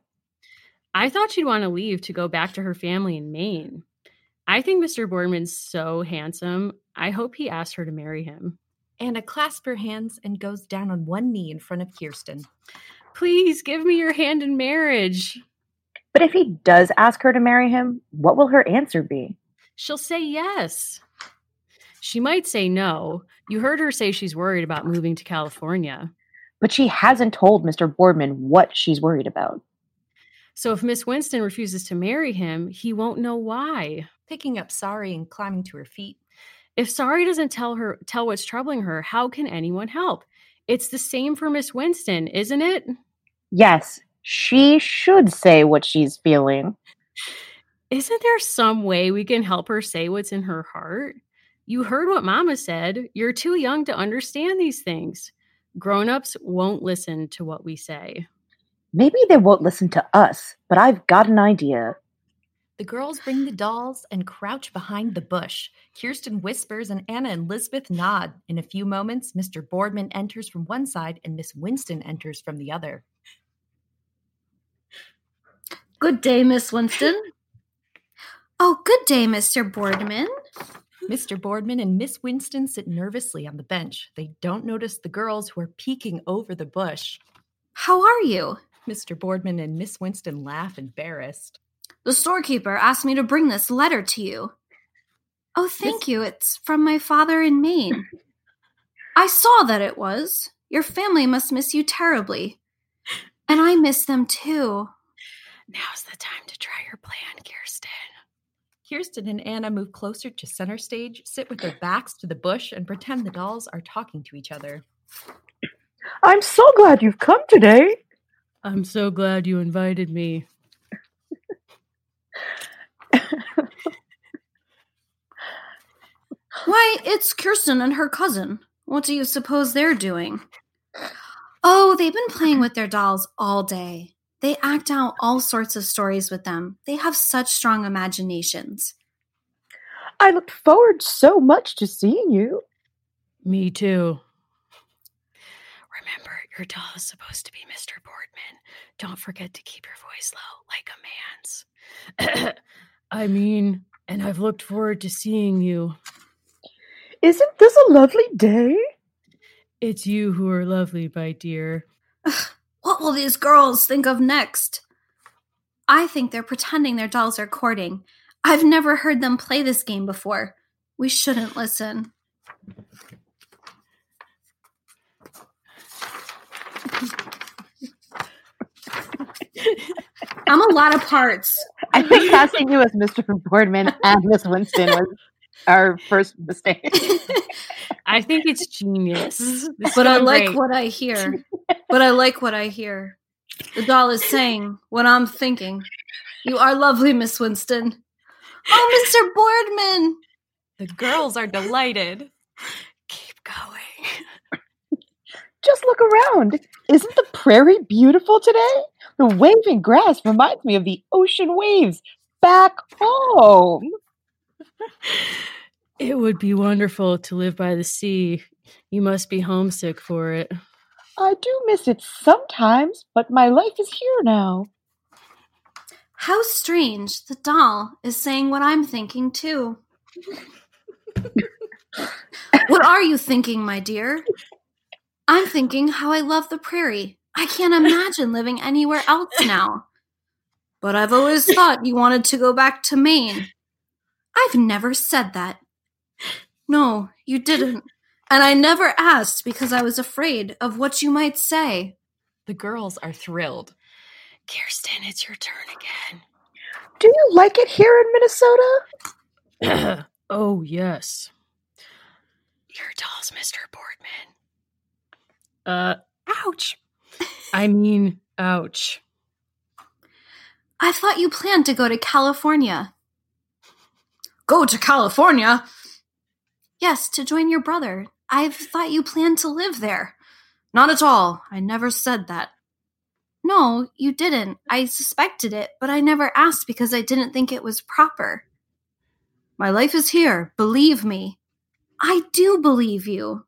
I thought she'd want to leave to go back to her family in Maine. I think Mr. Boardman's so handsome. I hope he asked her to marry him. Anna clasps her hands and goes down on one knee in front of Kirsten. Please give me your hand in marriage. But if he does ask her to marry him, what will her answer be? She'll say yes. She might say no. You heard her say she's worried about moving to California. But she hasn't told Mr. Boardman what she's worried about. So if Miss Winston refuses to marry him, he won't know why. Picking up Sari and climbing to her feet, if Sari doesn't tell her tell what's troubling her, how can anyone help? It's the same for Miss Winston, isn't it? Yes, she should say what she's feeling. Isn't there some way we can help her say what's in her heart? You heard what Mama said. You're too young to understand these things. Grown-ups won't listen to what we say. Maybe they won't listen to us, but I've got an idea. The girls bring the dolls and crouch behind the bush. Kirsten whispers and Anna and Lisbeth nod. In a few moments, Mr. Boardman enters from one side and Miss Winston enters from the other. Good day, Miss Winston. oh, good day, Mr. Boardman. Mr. Boardman and Miss Winston sit nervously on the bench. They don't notice the girls who are peeking over the bush. How are you? Mr. Boardman and Miss Winston laugh embarrassed. The storekeeper asked me to bring this letter to you. Oh, thank you. It's from my father in Maine. I saw that it was. Your family must miss you terribly. And I miss them too. Now's the time to try your plan, Kirsten. Kirsten and Anna move closer to center stage, sit with their backs to the bush, and pretend the dolls are talking to each other. I'm so glad you've come today. I'm so glad you invited me. Why, it's Kirsten and her cousin. What do you suppose they're doing? Oh, they've been playing with their dolls all day. They act out all sorts of stories with them. They have such strong imaginations. I looked forward so much to seeing you. Me too. Remember, your doll is supposed to be Mr. Boardman. Don't forget to keep your voice low, like a man's. I mean, and I've looked forward to seeing you. Isn't this a lovely day? It's you who are lovely, my dear. what will these girls think of next? I think they're pretending their dolls are courting. I've never heard them play this game before. We shouldn't listen. I'm a lot of parts. I think casting you as Mr. Boardman and Miss Winston was our first mistake. I think it's genius. This but I like great. what I hear. but I like what I hear. The doll is saying what I'm thinking. You are lovely, Miss Winston. Oh, Mr. Boardman. The girls are delighted. Keep going. Just look around. Isn't the prairie beautiful today? The waving grass reminds me of the ocean waves back home. It would be wonderful to live by the sea. You must be homesick for it. I do miss it sometimes, but my life is here now. How strange. The doll is saying what I'm thinking too. what are you thinking, my dear? I'm thinking how I love the prairie. I can't imagine living anywhere else now. But I've always thought you wanted to go back to Maine. I've never said that. No, you didn't. And I never asked because I was afraid of what you might say. The girls are thrilled. Kirsten, it's your turn again. Do you like it here in Minnesota? oh, yes. Your doll's Mr. Boardman. Uh, ouch. I mean, ouch. I thought you planned to go to California. Go to California? Yes, to join your brother. I've thought you planned to live there. Not at all. I never said that. No, you didn't. I suspected it, but I never asked because I didn't think it was proper. My life is here. Believe me. I do believe you.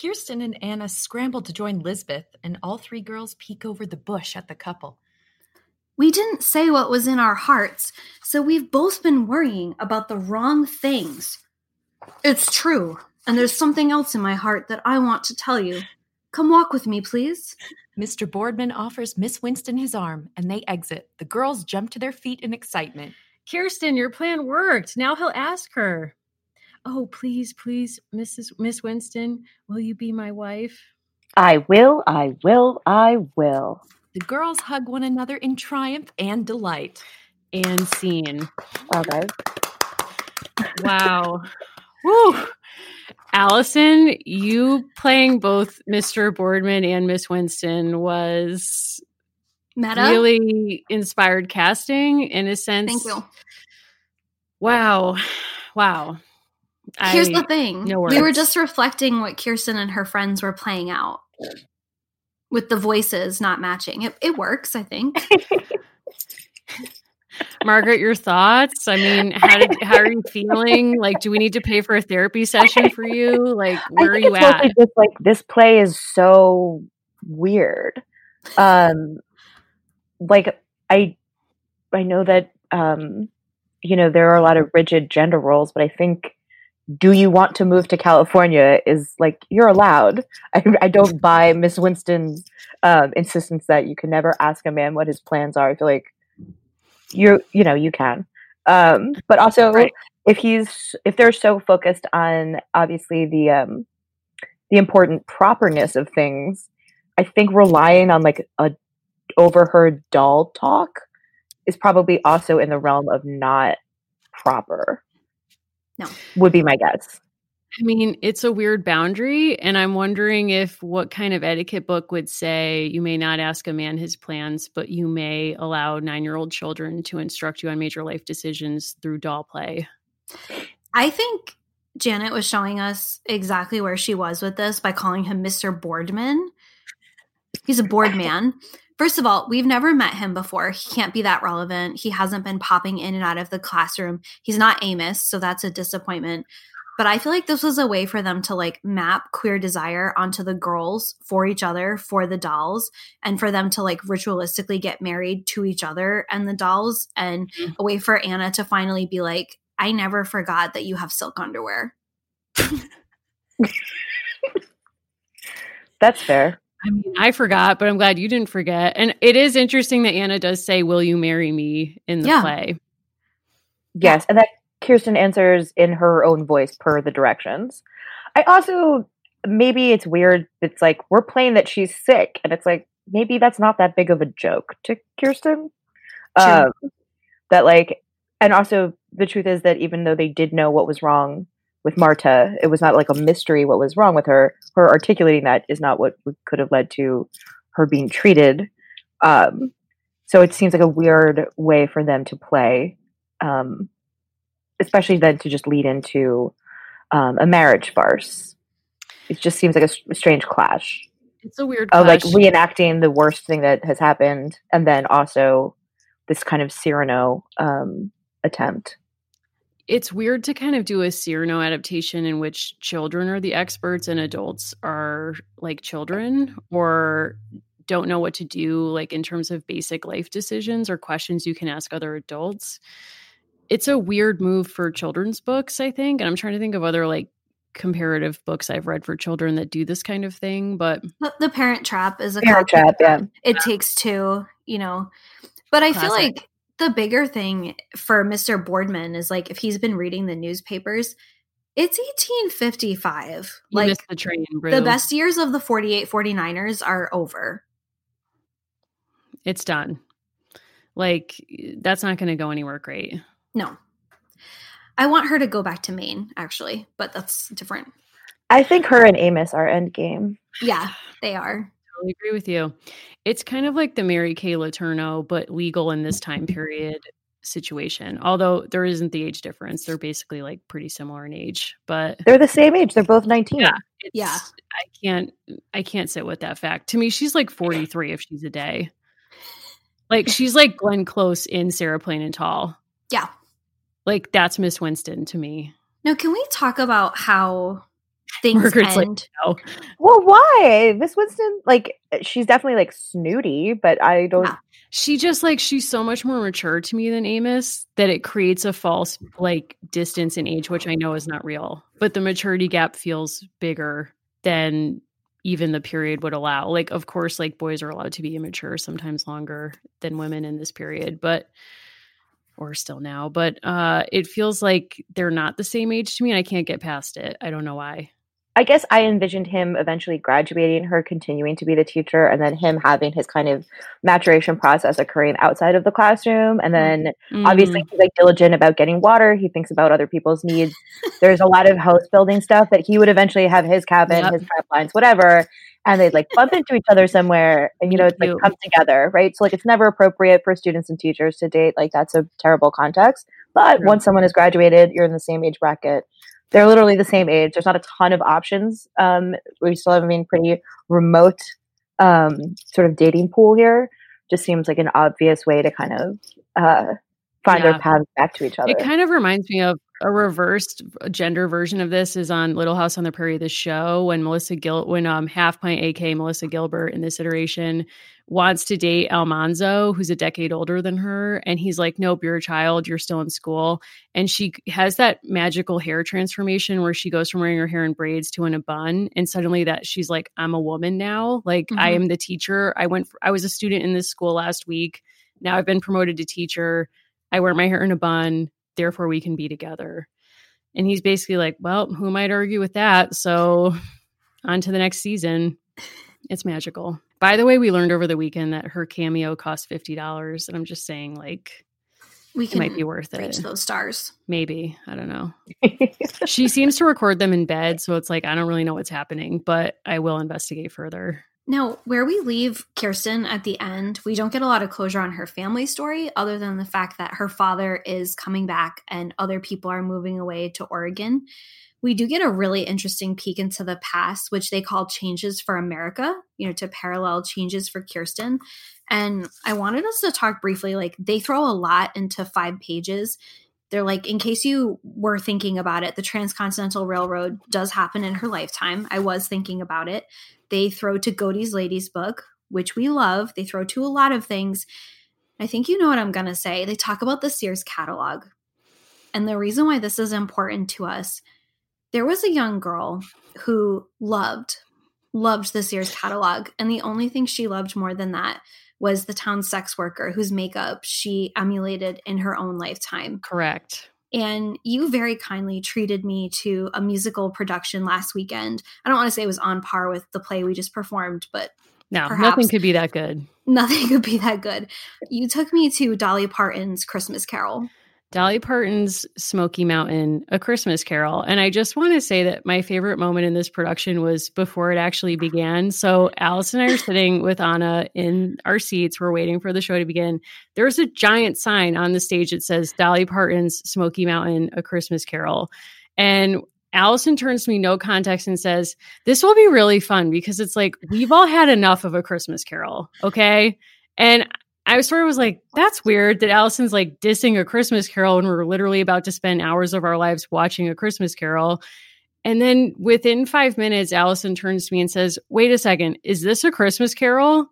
Kirsten and Anna scramble to join Lisbeth, and all three girls peek over the bush at the couple. We didn't say what was in our hearts, so we've both been worrying about the wrong things. It's true, and there's something else in my heart that I want to tell you. Come walk with me, please. Mr. Boardman offers Miss Winston his arm, and they exit. The girls jump to their feet in excitement. Kirsten, your plan worked. Now he'll ask her. Oh, please, please, Mrs. Miss Winston, will you be my wife? I will, I will, I will. The girls hug one another in triumph and delight. And scene. Okay. Wow. Woo! Allison, you playing both Mr. Boardman and Miss Winston was Meta? really inspired casting in a sense. Thank you. Wow. Wow. Here's I, the thing. No we were just reflecting what Kirsten and her friends were playing out with the voices not matching. It, it works, I think. Margaret, your thoughts? I mean, how did how are you feeling? Like, do we need to pay for a therapy session for you? Like, where are you at? Just like this play is so weird. Um, like I, I know that um, you know there are a lot of rigid gender roles, but I think do you want to move to California is like you're allowed. I, I don't buy Miss Winston's um, insistence that you can never ask a man what his plans are. I feel like you you know you can, um, but also right. if he's if they're so focused on obviously the um, the important properness of things, I think relying on like a overheard doll talk is probably also in the realm of not proper. No. Would be my guess. I mean, it's a weird boundary, and I'm wondering if what kind of etiquette book would say you may not ask a man his plans, but you may allow nine year old children to instruct you on major life decisions through doll play. I think Janet was showing us exactly where she was with this by calling him Mr. Boardman. He's a board man. First of all, we've never met him before. He can't be that relevant. He hasn't been popping in and out of the classroom. He's not Amos, so that's a disappointment. But I feel like this was a way for them to like map queer desire onto the girls for each other, for the dolls, and for them to like ritualistically get married to each other and the dolls, and mm-hmm. a way for Anna to finally be like, I never forgot that you have silk underwear. That's fair. I mean, I forgot, but I'm glad you didn't forget. And it is interesting that Anna does say, Will you marry me in the Yeah. play? Yes, and that Kirsten answers in her own voice per the directions. I also maybe it's weird. It's like we're playing that she's sick, and it's like maybe that's not that big of a joke to Kirsten. Um, that like, and also the truth is that even though they did know what was wrong with Marta, it was not like a mystery what was wrong with her. Her articulating that is not what could have led to her being treated. Um, so it seems like a weird way for them to play, um, especially then to just lead into um, a marriage farce. It just seems like a strange clash It's a weird of like reenacting the worst thing that has happened, and then also this kind of Cyrano um, attempt. It's weird to kind of do a Cyrano adaptation in which children are the experts and adults are like children or don't know what to do like in terms of basic life decisions or questions you can ask other adults. It's a weird move for children's books, I think, and I'm trying to think of other like comparative books I've read for children that do this kind of thing, but The, the Parent Trap is a Parent Trap, yeah. that. It takes two, you know. But I feel like the bigger thing for Mr. Boardman is like if he's been reading the newspapers, it's 1855. you like the train, bro. the best years of the 48 49ers are over. It's done. Like that's not going to go anywhere great. No. I want her to go back to Maine, actually, but that's different. I think her and Amos are endgame. Yeah, they are. Totally agree with you. It's kind of like the Mary Kay Letourneau, but legal in this time mm-hmm. period situation. Although there isn't the age difference, they're basically like pretty similar in age. But They're the same age. They're both 19. Yeah. Yeah. I can't. I can't sit with that fact. To me, she's like forty three if she's a day. Like she's like Glenn Close in Sarah Plain and Tall. Yeah. Like that's Miss Winston to me. Now, can we talk about how things Margaret's like. No. Well, why? Miss Winston, like, she's definitely like snooty, but I don't. Yeah. she just like she's so much more mature to me than Amos that it creates a false like distance in age, which I know is not real. But the maturity gap feels bigger than even the period would allow. Like, of course, like boys are allowed to be immature sometimes longer than women in this period, but or still now. But uh it feels like they're not the same age to me, and I can't get past it. I don't know why. I guess I envisioned him eventually graduating, her continuing to be the teacher, and then him having his kind of maturation process occurring outside of the classroom. And then obviously Mm, he's like diligent about getting water. He thinks about other people's needs. There's a lot of house building stuff that he would eventually have his cabin, Yep. his trap lines, whatever. And they'd like bump into each other somewhere, and you know it's like come together, right? So like it's never appropriate for students and teachers to date. Like that's a terrible context. But once someone has graduated, you're in the same age bracket. They're literally the same age. There's not a ton of options. Um, we still have, I mean, pretty remote um, sort of dating pool here. Just seems like an obvious way to kind of uh, find Yeah. their paths back to each other. It kind of reminds me of a reversed gender version of this is on Little House on the Prairie, the show when Melissa Gil when um half pint AK Melissa Gilbert in this iteration wants to date Almanzo, who's a decade older than her, and he's like, Nope, you're a child, you're still in school. And she has that magical hair transformation where she goes from wearing her hair in braids to in a bun, and suddenly that she's like, I'm a woman now. Like I Mhm. am the teacher. I went I was a student in this school last week. Now I've been promoted to teacher. I wear my hair in a bun, therefore we can be together. And he's basically like, Well, who might argue with that? So on to the next season. It's magical. By the way, we learned over the weekend that her cameo cost fifty dollars. And I'm just saying, like, We it might be worth reach it. those stars. Maybe. I don't know. she seems to record them in bed, so it's like I don't really know what's happening, but I will investigate further. Now, where we leave Kirsten at the end, we don't get a lot of closure on her family story other than the fact that her father is coming back and other people are moving away to Oregon. We do get a really interesting peek into the past, which they call changes for America, you know, to parallel changes for Kirsten. And I wanted us to talk briefly like, they throw a lot into five pages. They're like, in case you were thinking about it, the Transcontinental Railroad does happen in her lifetime. I was thinking about it. They throw to Godey's Ladies book, which we love. They throw to a lot of things. I think you know what I'm going to say. They talk about the Sears catalog. And the reason why this is important to us there was a young girl who loved loved the Sears catalog. And the only thing she loved more than that was the town sex worker whose makeup she emulated in her own lifetime. Correct. And you very kindly treated me to a musical production last weekend. I don't want to say it was on par with the play we just performed, but no, nothing could be that good. Nothing could be that good. You took me to Dolly Parton's Christmas Carol. Dolly Parton's Smoky Mountain, A Christmas Carol. And I just want to say that my favorite moment in this production was before it actually began. So Alice and I are sitting with Anna in our seats. We're waiting for the show to begin. There's a giant sign on the stage that says Dolly Parton's Smoky Mountain, A Christmas Carol. And Allison turns to me, no context, and says, This will be really fun because it's like, we've all had enough of a Christmas carol. Okay. And I sort of was like, that's weird that Allison's like dissing a Christmas Carol when we're literally about to spend hours of our lives watching a Christmas Carol. And then within five minutes, Allison turns to me and says, Wait a second, is this a Christmas Carol?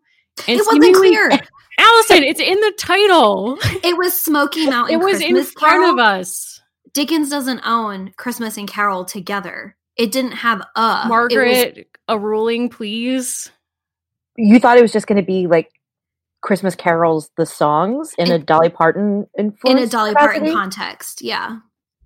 And it wasn't clear. Allison, it's in the title. It was Smoky Mountain. It was Christmas in front Carol. of us. Dickens doesn't own Christmas and Carol together. It didn't have a Margaret, was, a ruling, please. You thought it was just going to be like Christmas carols, the songs in, in a Dolly Parton in a Dolly capacity? Parton context. Yeah,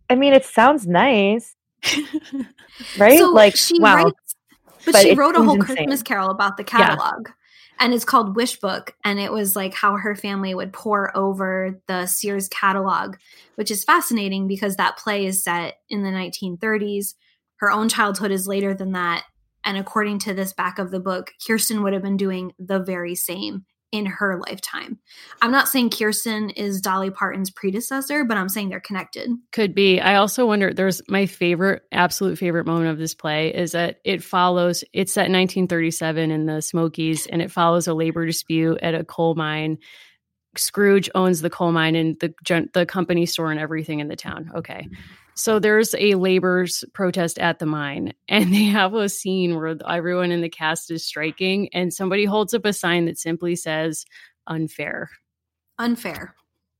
I mean, it sounds nice, right? So like she wow. writes, but, but she wrote a whole insane. Christmas Carol about the catalog. Yeah. And it's called Wish Book. And it was like how her family would pour over the Sears catalog, which is fascinating because that play is set in the 1930s. Her own childhood is later than that. And according to this back of the book, Kirsten would have been doing the very same in her lifetime. I'm not saying Kirsten is Dolly Parton's predecessor, but I'm saying they're connected. Could be. I also wonder there's my favorite, absolute favorite moment of this play is that it follows, it's set in 1937 in the Smokies, and it follows a labor dispute at a coal mine. Scrooge owns the coal mine and the the company store and everything in the town. Okay. So there's a labor's protest at the mine, and they have a scene where everyone in the cast is striking, and somebody holds up a sign that simply says "unfair." Unfair.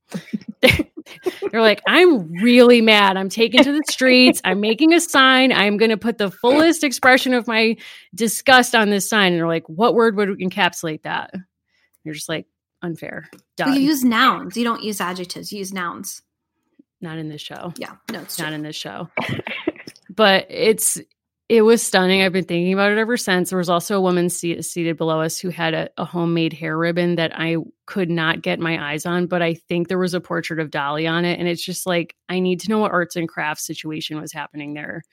They're like, I'm really mad. I'm taken to the streets. I'm making a sign. I'm going to put the fullest expression of my disgust on this sign. And they're like, what word would encapsulate that? You're just like, unfair. Well, you use nouns. You don't use adjectives. You use nouns not in this show. Yeah, no, it's not in this show. but it's it was stunning. I've been thinking about it ever since. There was also a woman seated, seated below us who had a, a, homemade hair ribbon that I could not get my eyes on, but I think there was a portrait of Dolly on it. And it's just like, I need to know what arts and crafts situation was happening there.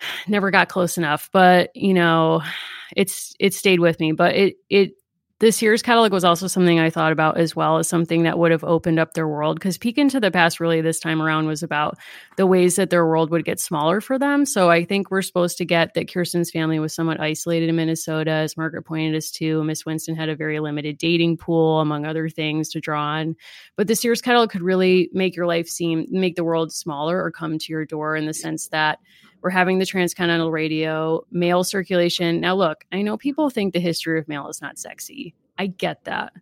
Never got close enough, but you know, it's it stayed with me. But it it this Sears catalog was also something I thought about as well as something that would have opened up their world because Peek into the Past really this time around was about the ways that their world would get smaller for them. So I think we're supposed to get that Kirsten's family was somewhat isolated in Minnesota, as Margaret pointed us to. Miss Winston had a very limited dating pool, among other things, to draw on. But the Sears catalog could really make your life seem, make the world smaller or come to your door in the sense that we're having the transcontinental radio, mail circulation. Now, look, I know people think the history of mail is not sexy. I get that.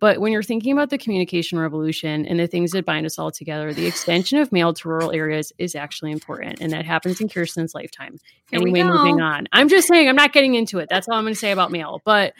But when you're thinking about the communication revolution and the things that bind us all together, the extension of mail to rural areas is actually important. And that happens in Kirsten's lifetime. Here anyway, moving on. I'm just saying, I'm not getting into it. That's all I'm going to say about mail. But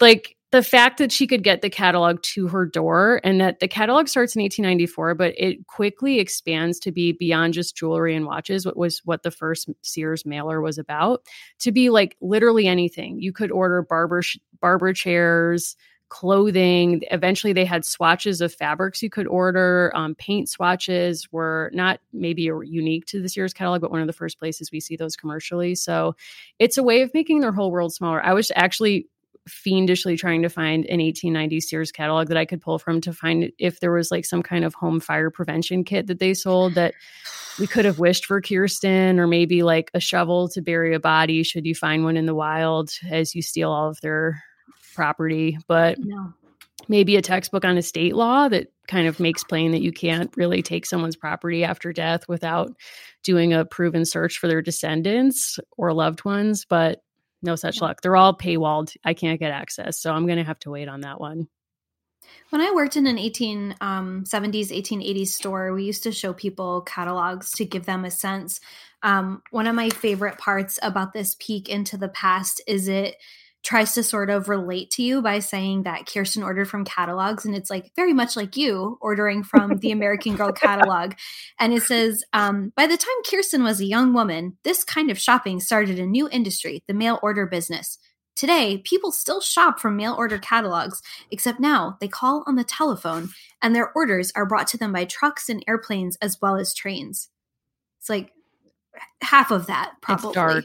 like, the fact that she could get the catalog to her door and that the catalog starts in 1894 but it quickly expands to be beyond just jewelry and watches what was what the first sears mailer was about to be like literally anything. You could order barber sh- barber chairs clothing. Eventually they had swatches of fabrics you could order. Um, paint swatches were not maybe unique to the sears catalog but one of the first places we see those commercially. So it's a way of making their whole world smaller. I was actually fiendishly trying to find an 1890 Sears catalog that I could pull from to find if there was like some kind of home fire prevention kit that they sold that we could have wished for Kirsten, or maybe like a shovel to bury a body should you find one in the wild as you steal all of their property. But no. maybe a textbook on estate law that kind of makes plain that you can't really take someone's property after death without doing a proven search for their descendants or loved ones. But no such luck. They're all paywalled. I can't get access. So I'm going to have to wait on that one. When I worked in an 1870s, um, 1880s store, we used to show people catalogs to give them a sense. Um, one of my favorite parts about this peek into the past is it tries to sort of relate to you by saying that Kirsten ordered from catalogs, and it's like very much like you ordering from the American Girl catalog. And it says, um, by the time Kirsten was a young woman, this kind of shopping started a new industry, the mail order business. Today, people still shop from mail order catalogs, except now they call on the telephone and their orders are brought to them by trucks and airplanes as well as trains. It's like half of that, probably. It's dark.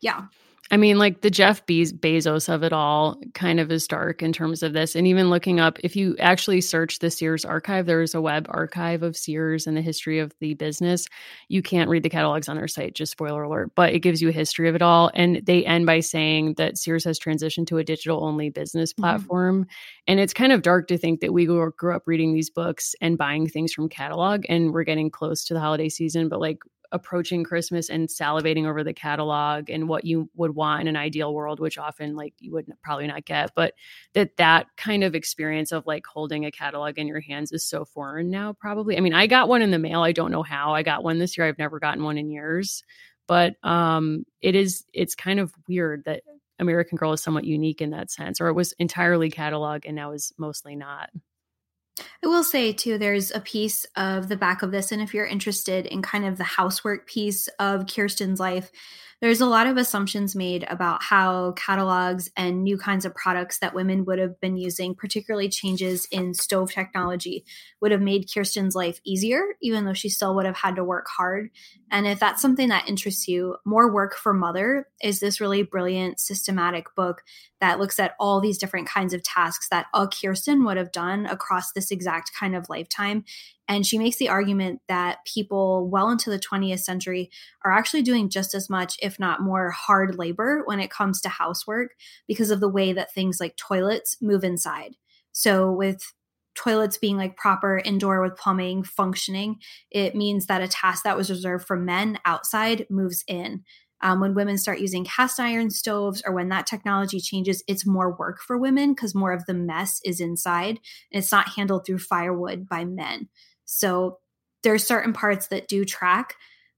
Yeah. I mean, like the Jeff Be- Bezos of it all kind of is dark in terms of this. And even looking up, if you actually search the Sears archive, there is a web archive of Sears and the history of the business. You can't read the catalogs on their site, just spoiler alert, but it gives you a history of it all. And they end by saying that Sears has transitioned to a digital only business mm-hmm. platform. Mm-hmm. And it's kind of dark to think that we grew up reading these books and buying things from catalog and we're getting close to the holiday season, but like approaching Christmas and salivating over the catalog and what you would want in an ideal world, which often like you would probably not get, but that that kind of experience of like holding a catalog in your hands is so foreign now. Probably, I mean, I got one in the mail. I don't know how I got one this year. I've never gotten one in years, but um, it is it's kind of weird that American Girl is somewhat unique in that sense, or it was entirely catalog and now is mostly not. I will say too, there's a piece of the back of this, and if you're interested in kind of the housework piece of Kirsten's life, there's a lot of assumptions made about how catalogs and new kinds of products that women would have been using, particularly changes in stove technology, would have made Kirsten's life easier, even though she still would have had to work hard. And if that's something that interests you, More Work for Mother is this really brilliant, systematic book that looks at all these different kinds of tasks that a Kirsten would have done across this exact kind of lifetime and she makes the argument that people well into the 20th century are actually doing just as much, if not more, hard labor when it comes to housework because of the way that things like toilets move inside. So, with toilets being like proper indoor with plumbing functioning, it means that a task that was reserved for men outside moves in. Um, when women start using cast iron stoves or when that technology changes, it's more work for women because more of the mess is inside and it's not handled through firewood by men. So there's certain parts that do track.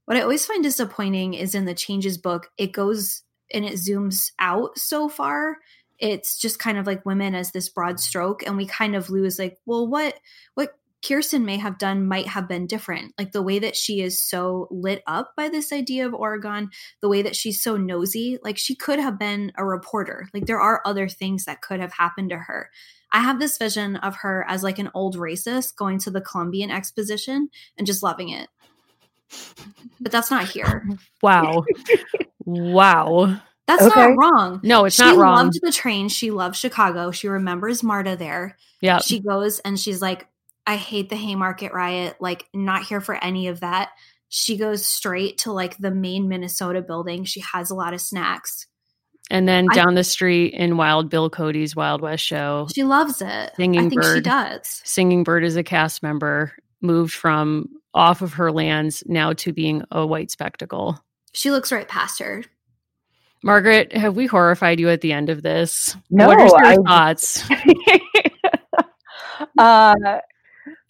What I always find disappointing is in the changes book, it goes and it zooms out so far. It's just kind of like women as this broad stroke, and we kind of lose like, well, what what Kirsten may have done might have been different. Like the way that she is so lit up by this idea of Oregon, the way that she's so nosy, like she could have been a reporter. Like there are other things that could have happened to her. I have this vision of her as like an old racist going to the Columbian Exposition and just loving it. But that's not here. Wow. wow. That's okay. not wrong. No, it's she not wrong. She loved the train. She loves Chicago. She remembers Marta there. Yeah. She goes and she's like, I hate the Haymarket riot. Like, not here for any of that. She goes straight to like the main Minnesota building. She has a lot of snacks. And then down I, the street in Wild Bill Cody's Wild West show. She loves it. Singing I think Bird, she does. Singing Bird is a cast member, moved from off of her lands now to being a white spectacle. She looks right past her. Margaret, have we horrified you at the end of this? No. What are your I, thoughts? uh,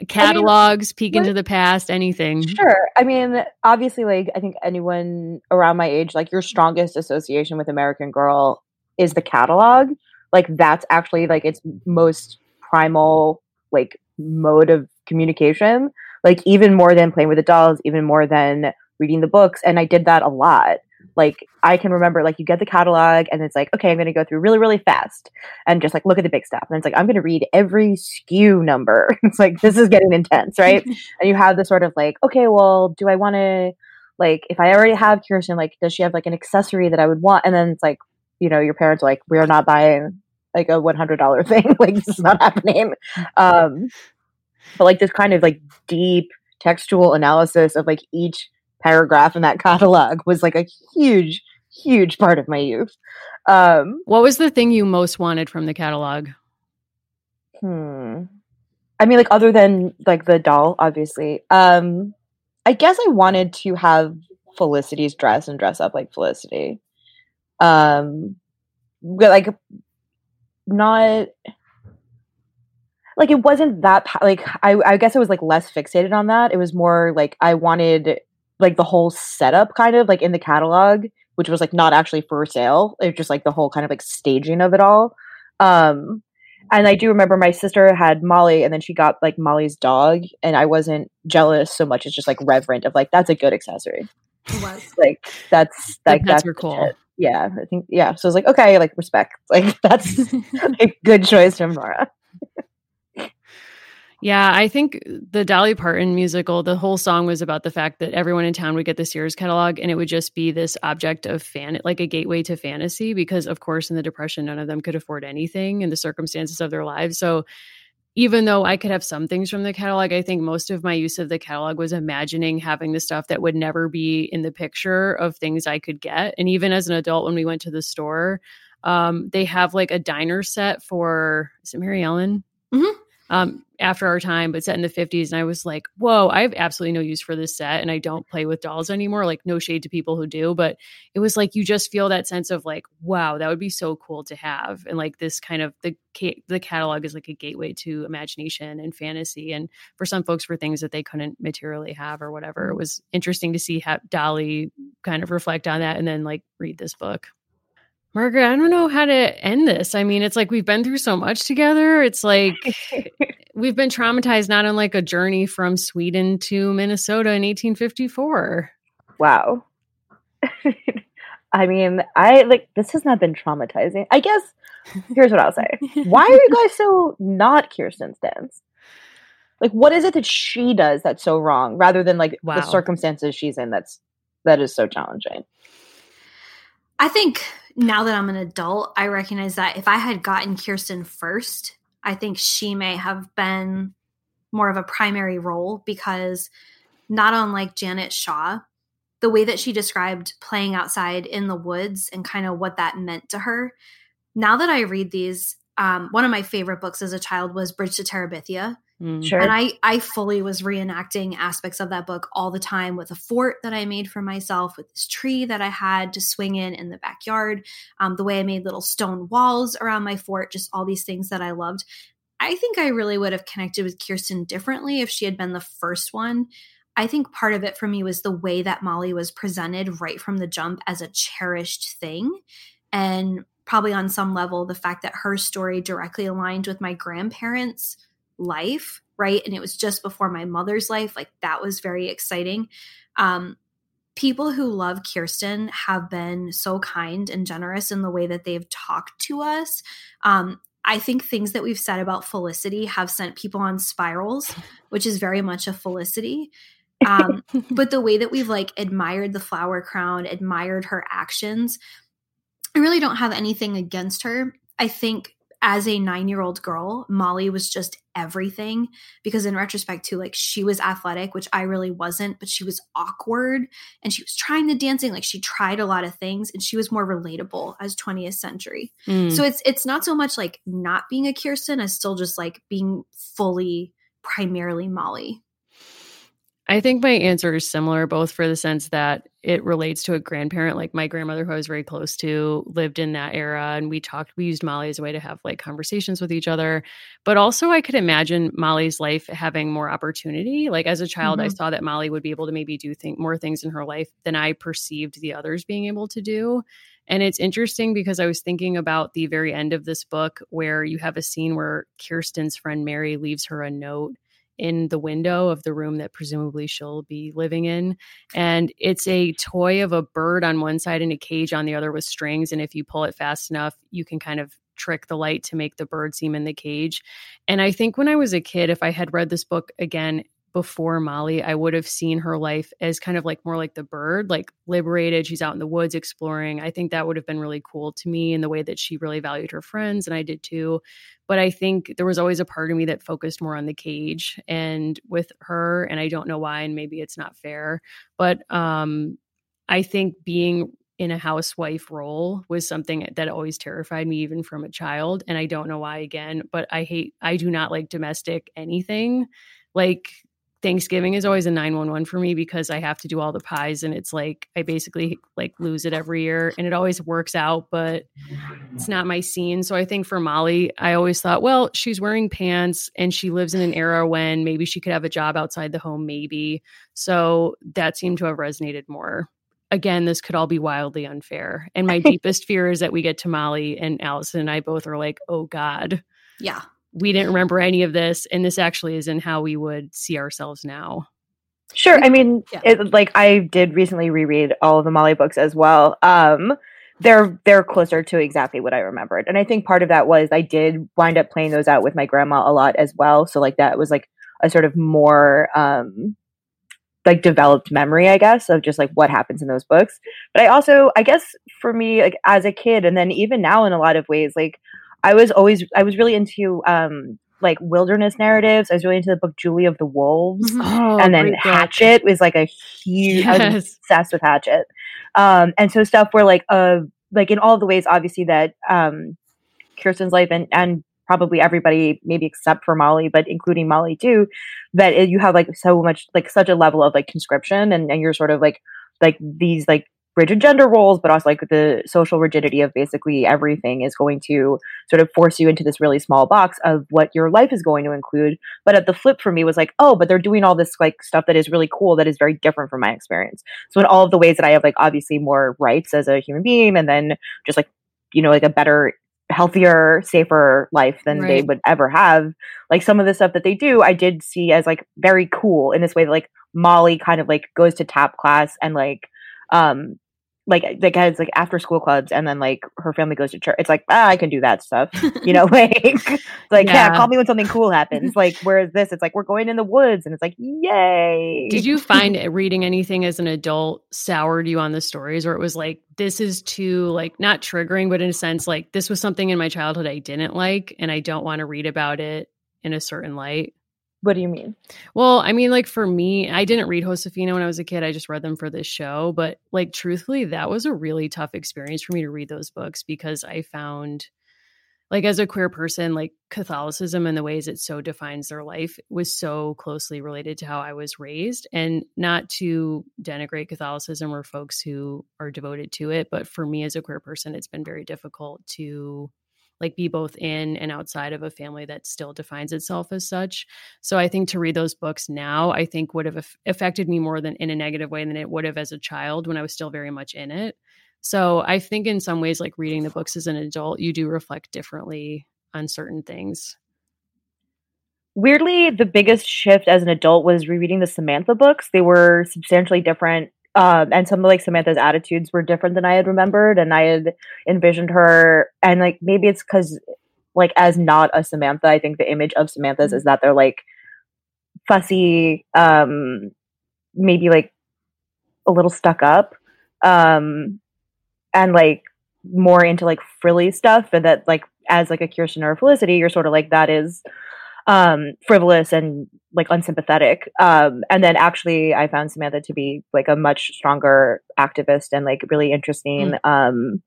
catalogs, I mean, peek into the past, anything. Sure. I mean, obviously, like, I think anyone around my age, like, your strongest association with American Girl is the catalog. Like, that's actually, like, its most primal, like, mode of communication. Like, even more than playing with the dolls, even more than reading the books. And I did that a lot like I can remember like you get the catalog and it's like, okay, I'm gonna go through really, really fast and just like look at the big stuff. And it's like, I'm gonna read every SKU number. it's like this is getting intense, right? and you have this sort of like, okay, well, do I wanna like if I already have Kirsten, like does she have like an accessory that I would want? And then it's like, you know, your parents are like, we are not buying like a one hundred dollar thing. like this is not happening. Um but like this kind of like deep textual analysis of like each paragraph in that catalog was like a huge, huge part of my youth. Um, what was the thing you most wanted from the catalog? Hmm. I mean, like other than like the doll, obviously. Um, I guess I wanted to have Felicity's dress and dress up like Felicity. Um, but like not like it wasn't that like I, I guess I was like less fixated on that. It was more like I wanted like the whole setup kind of like in the catalog, which was like not actually for sale. It was just like the whole kind of like staging of it all. Um and I do remember my sister had Molly and then she got like Molly's dog and I wasn't jealous so much as just like reverent of like that's a good accessory. Like that's like that's that's cool. Yeah, I think yeah. So I was like, okay, like respect. Like that's a good choice from Nora. Yeah, I think the Dolly Parton musical, the whole song was about the fact that everyone in town would get the Sears catalog and it would just be this object of fan, like a gateway to fantasy, because of course in the Depression, none of them could afford anything in the circumstances of their lives. So even though I could have some things from the catalog, I think most of my use of the catalog was imagining having the stuff that would never be in the picture of things I could get. And even as an adult, when we went to the store, um, they have like a diner set for, is it Maryellen? Mm-hmm um, after our time, but set in the 50s. And I was like, whoa, I have absolutely no use for this set. And I don't play with dolls anymore. Like, no shade to people who do. But it was like, you just feel that sense of like, wow, that would be so cool to have. And like, this kind of the, the catalog is like a gateway to imagination and fantasy. And for some folks, for things that they couldn't materially have or whatever, it was interesting to see how Dolly kind of reflect on that and then like read this book. Margaret, I don't know how to end this. I mean, it's like we've been through so much together. It's like we've been traumatized not on like a journey from Sweden to Minnesota in 1854. Wow. I mean, I like this has not been traumatizing. I guess here's what I'll say. Why are you guys so not Kirsten Stans? Like what is it that she does that's so wrong rather than like wow. the circumstances she's in that's that is so challenging? I think now that I'm an adult, I recognize that if I had gotten Kirsten first, I think she may have been more of a primary role because not unlike Janet Shaw, the way that she described playing outside in the woods and kind of what that meant to her. Now that I read these, um, one of my favorite books as a child was Bridge to Terabithia. Mm. Sure. And I I fully was reenacting aspects of that book all the time with a fort that I made for myself, with this tree that I had to swing in in the backyard, um, the way I made little stone walls around my fort, just all these things that I loved. I think I really would have connected with Kirsten differently if she had been the first one. I think part of it for me was the way that Molly was presented right from the jump as a cherished thing. And probably on some level, the fact that her story directly aligned with my grandparents' life, right? And it was just before my mother's life. Like that was very exciting. Um, people who love Kirsten have been so kind and generous in the way that they've talked to us. Um, I think things that we've said about Felicity have sent people on spirals, which is very much a Felicity. Um, but the way that we've like admired the flower crown, admired her actions, I really don't have anything against her. I think as a nine year old girl, Molly was just everything because, in retrospect, too, like she was athletic, which I really wasn't, but she was awkward and she was trying the dancing. Like she tried a lot of things and she was more relatable as 20th century. Mm. So it's it's not so much like not being a Kirsten as still just like being fully primarily Molly. I think my answer is similar, both for the sense that it relates to a grandparent. Like my grandmother, who I was very close to, lived in that era, and we talked. We used Molly as a way to have like conversations with each other. But also, I could imagine Molly's life having more opportunity. Like as a child, mm-hmm. I saw that Molly would be able to maybe do think more things in her life than I perceived the others being able to do. And it's interesting because I was thinking about the very end of this book where you have a scene where Kirsten's friend Mary leaves her a note in the window of the room that presumably she'll be living in. And it's a toy of a bird on one side and a cage on the other with strings. And if you pull it fast enough, you can kind of trick the light to make the bird seem in the cage. And I think when I was a kid, if I had read this book again before Molly, I would have seen her life as kind of like more like the bird, like liberated. She's out in the woods exploring. I think that would have been really cool to me in the way that she really valued her friends, and I did too. But I think there was always a part of me that focused more on the cage and with her, and I don't know why, and maybe it's not fair. But um, I think being in a housewife role was something that always terrified me even from a child and i don't know why again but i hate i do not like domestic anything like Thanksgiving is always a 911 for me because I have to do all the pies and it's like I basically like lose it every year and it always works out, but it's not my scene. So I think for Molly, I always thought, well, she's wearing pants and she lives in an era when maybe she could have a job outside the home, maybe. So that seemed to have resonated more. Again, this could all be wildly unfair. And my deepest fear is that we get to Molly and Allison and I both are like, oh God. Yeah we didn't remember any of this and this actually isn't how we would see ourselves now. Sure i mean yeah. it, like i did recently reread all of the molly books as well. Um they're they're closer to exactly what i remembered and i think part of that was i did wind up playing those out with my grandma a lot as well so like that was like a sort of more um like developed memory i guess of just like what happens in those books. But i also i guess for me like as a kid and then even now in a lot of ways like I was always I was really into um like wilderness narratives. I was really into the book Julie of the Wolves, mm-hmm. oh, and then Hatchet was like a huge. Yes. I was obsessed with Hatchet, um, and so stuff where like uh like in all the ways obviously that um Kirsten's life and and probably everybody maybe except for Molly, but including Molly too, that it, you have like so much like such a level of like conscription and and you're sort of like like these like rigid gender roles, but also like the social rigidity of basically everything is going to sort of force you into this really small box of what your life is going to include. But at the flip for me was like, oh, but they're doing all this like stuff that is really cool that is very different from my experience. So in all of the ways that I have like obviously more rights as a human being and then just like, you know, like a better healthier, safer life than right. they would ever have. Like some of the stuff that they do, I did see as like very cool in this way that like Molly kind of like goes to tap class and like um like like has like after school clubs and then like her family goes to church it's like ah, i can do that stuff you know like like yeah. yeah. call me when something cool happens like whereas this it's like we're going in the woods and it's like yay did you find reading anything as an adult soured you on the stories or it was like this is too like not triggering but in a sense like this was something in my childhood i didn't like and i don't want to read about it in a certain light what do you mean? Well, I mean, like for me, I didn't read Josefina when I was a kid. I just read them for this show. But like, truthfully, that was a really tough experience for me to read those books because I found, like, as a queer person, like Catholicism and the ways it so defines their life was so closely related to how I was raised. And not to denigrate Catholicism or folks who are devoted to it, but for me as a queer person, it's been very difficult to like be both in and outside of a family that still defines itself as such. So I think to read those books now, I think would have affected me more than in a negative way than it would have as a child when I was still very much in it. So I think in some ways, like reading the books as an adult, you do reflect differently on certain things. Weirdly, the biggest shift as an adult was rereading the Samantha books. They were substantially different um, and some of like Samantha's attitudes were different than I had remembered, and I had envisioned her, and like maybe it's because like as not a Samantha, I think the image of Samantha's is that they're like fussy, um, maybe like a little stuck up, um, and like more into like frilly stuff, and that like as like a Kirsten or a Felicity, you're sort of like that is um, frivolous and like unsympathetic. Um, and then actually, I found Samantha to be like a much stronger activist and like really interesting, mm. um,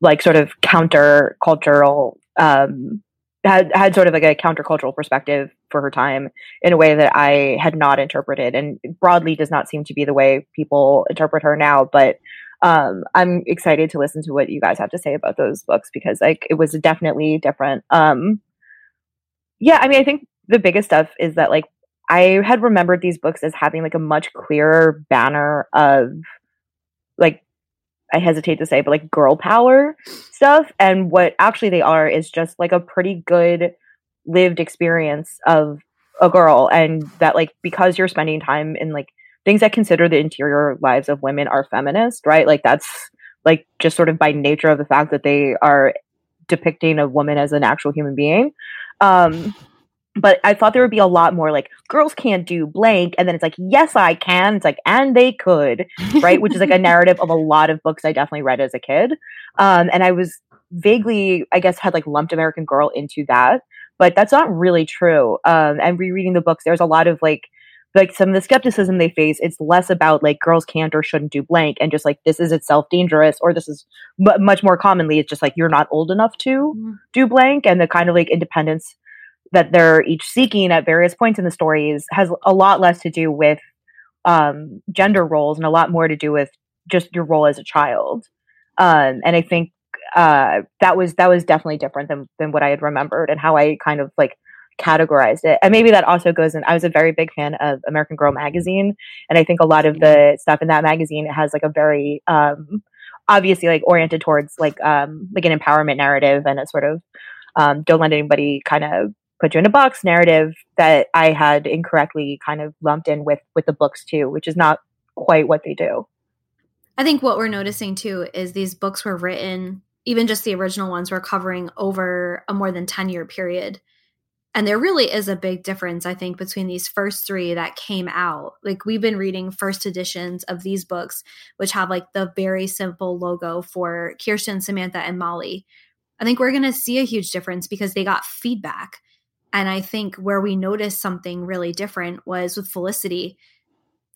like sort of counter cultural. Um, had had sort of like a countercultural perspective for her time in a way that I had not interpreted, and broadly does not seem to be the way people interpret her now. But um, I'm excited to listen to what you guys have to say about those books because like it was definitely different. Um, yeah, I mean, I think the biggest stuff is that like I had remembered these books as having like a much clearer banner of like I hesitate to say, but like girl power stuff. And what actually they are is just like a pretty good lived experience of a girl. And that like because you're spending time in like things that consider the interior lives of women are feminist, right? Like that's like just sort of by nature of the fact that they are depicting a woman as an actual human being. Um, but I thought there would be a lot more like girls can't do blank, and then it's like yes I can. It's like and they could, right? Which is like a narrative of a lot of books I definitely read as a kid, um, and I was vaguely I guess had like lumped American Girl into that, but that's not really true. Um, and rereading the books, there's a lot of like like some of the skepticism they face it's less about like girls can't or shouldn't do blank and just like this is itself dangerous or this is m- much more commonly it's just like you're not old enough to mm-hmm. do blank and the kind of like independence that they're each seeking at various points in the stories has a lot less to do with um, gender roles and a lot more to do with just your role as a child. Um, and I think uh, that was that was definitely different than than what I had remembered and how I kind of like categorized it. And maybe that also goes in. I was a very big fan of American Girl magazine, and I think a lot of the stuff in that magazine has like a very um, obviously like oriented towards like um, like an empowerment narrative and a sort of um, don't let anybody kind of put you in a box narrative that I had incorrectly kind of lumped in with with the books too, which is not quite what they do. I think what we're noticing too is these books were written, even just the original ones were covering over a more than 10 year period. And there really is a big difference, I think, between these first three that came out. Like we've been reading first editions of these books, which have like the very simple logo for Kirsten, Samantha, and Molly. I think we're going to see a huge difference because they got feedback. And I think where we noticed something really different was with Felicity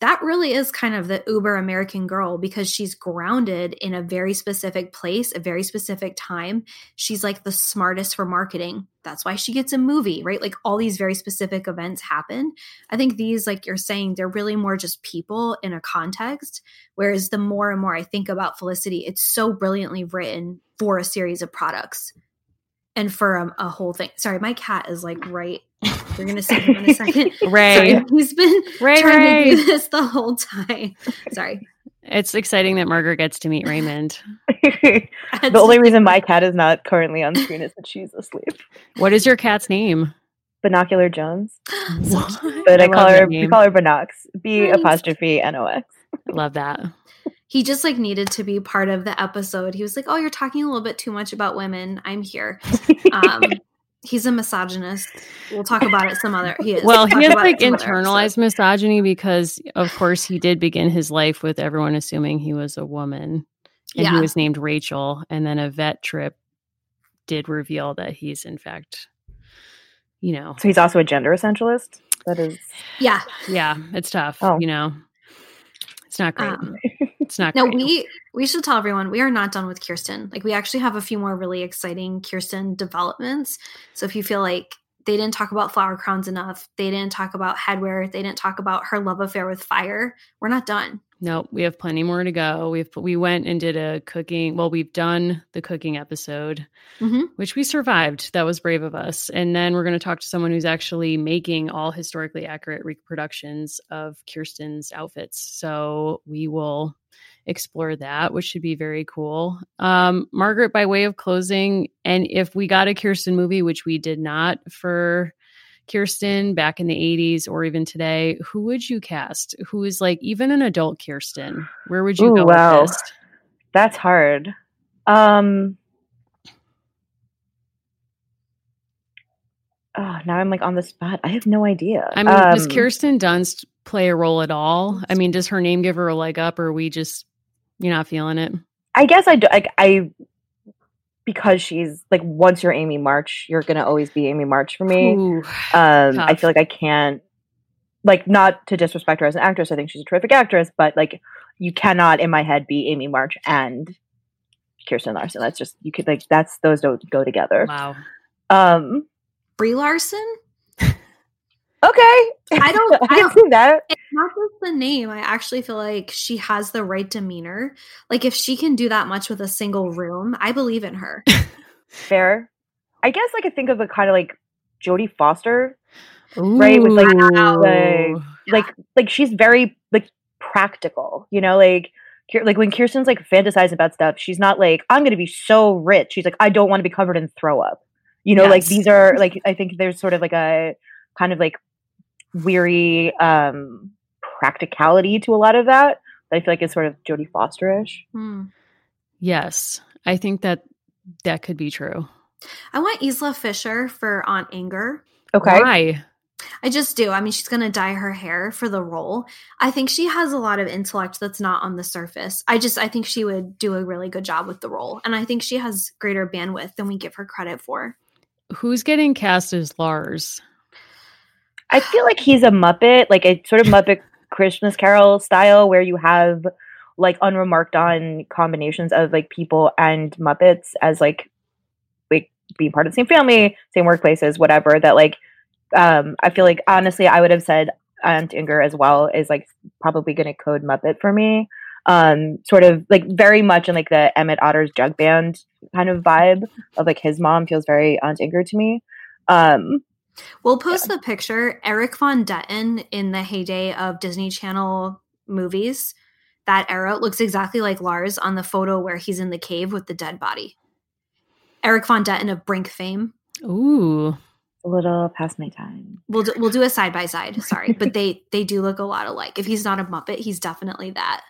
that really is kind of the uber American girl because she's grounded in a very specific place, a very specific time. She's like the smartest for marketing. That's why she gets a movie, right? Like all these very specific events happen. I think these, like you're saying, they're really more just people in a context. Whereas the more and more I think about Felicity, it's so brilliantly written for a series of products and for a, a whole thing. Sorry, my cat is like right you're gonna see him in a second. Ray. Sorry, he's been Ray, trying Ray. to do this the whole time. Sorry. It's exciting that Margaret gets to meet Raymond. the only reason my cat is not currently on screen is that she's asleep. What is your cat's name? Binocular Jones. What? But I, I call her that we call her Binox. B apostrophe N O X. Love that. He just like needed to be part of the episode. He was like, "Oh, you're talking a little bit too much about women. I'm here." Um, he's a misogynist. We'll talk about it some other. He is. Well, We'll he has like it some other internalized misogyny because, of course, he did begin his life with everyone assuming he was a woman, and he was named Rachel. And then a vet trip did reveal that he's in fact, you know, So he's also a gender essentialist. That is Yeah. yeah, it's tough. Oh. You know, it's not great. Um, it's not. No, great. we we should tell everyone we are not done with Kirsten. Like we actually have a few more really exciting Kirsten developments. So if you feel like they didn't talk about flower crowns enough, they didn't talk about headwear, they didn't talk about her love affair with fire, we're not done. Nope, we have plenty more to go. We've we went and did a cooking. Well, we've done the cooking episode, Mhm. which we survived. That was brave of us. And then we're going to talk to someone who's actually making all historically accurate reproductions of Kirsten's outfits. So we will explore that, which should be very cool. Um, Margaret, by way of closing, and if we got a Kirsten movie, which we did not for Kirsten back in the 80s or even today, who would you cast? Who is like even an adult Kirsten? Where would you Ooh, go wow. with this? that's hard. Um Oh, now I'm like on the spot. I have no idea. I mean, does Um, Kirsten Dunst play a role at all? I mean, does her name give her a leg up, or are we just you're not feeling it? I guess I do, like I because she's like once you're Amy March, you're gonna always be Amy March for me. Ooh, Um, I feel like I can't, like, not to disrespect her as an actress. I think she's a terrific actress, but like, you cannot in my head be Amy March and Kirsten Larson. That's just you could like that's those don't go together. wow. Um, Brie Larson? Okay, I don't- I I don't- see that. It's not just the name. I actually feel like she has the right demeanor. Like if she can do that much with a single room, I believe in her. Fair. I guess like, I could think of a kind of like Jodie Foster, Right, with, like, Ooh. the- like like she's very like practical. You know, like. Like when Kirsten's like fantasizing about stuff, she's not like, I'm gonna be so rich. She's like, I don't want to be covered in throw up. You know, like these are like I think there's sort of like a kind of like weary um practicality to a lot of that that I feel like is sort of Jodie Fosterish. Hmm. yes, I think that that could be true. I want Isla Fisher for Aunt Inger. Okay. Why? I just do. I mean, she's going to dye her hair for the role. I think she has a lot of intellect that's not on the surface. I just, I think she would do a really good job with the role. And I think she has greater bandwidth than we give her credit for. Who's getting cast as Lars? I feel like he's a Muppet, like a sort of Muppet Christmas Carol style, where you have like unremarked on combinations of like people and Muppets as like like being part of the same family, same workplaces, whatever. That like, um, I feel like honestly, I would have said Aunt Inger as well is like probably to code Muppet for me. Um, sort of like very much in like the Emmett Otter's Jug Band kind of vibe of like his mom feels very Aunt Inger to me. Um, we'll post yeah. the picture. Erik Von Detten in the heyday of Disney Channel movies, that era looks exactly like Lars on the photo where he's in the cave with the dead body. Erik Von Detten of Brink fame. Ooh, a little past my time. We'll do, we'll do a side by side. Sorry, but they they do look a lot alike. If he's not a Muppet, he's definitely that.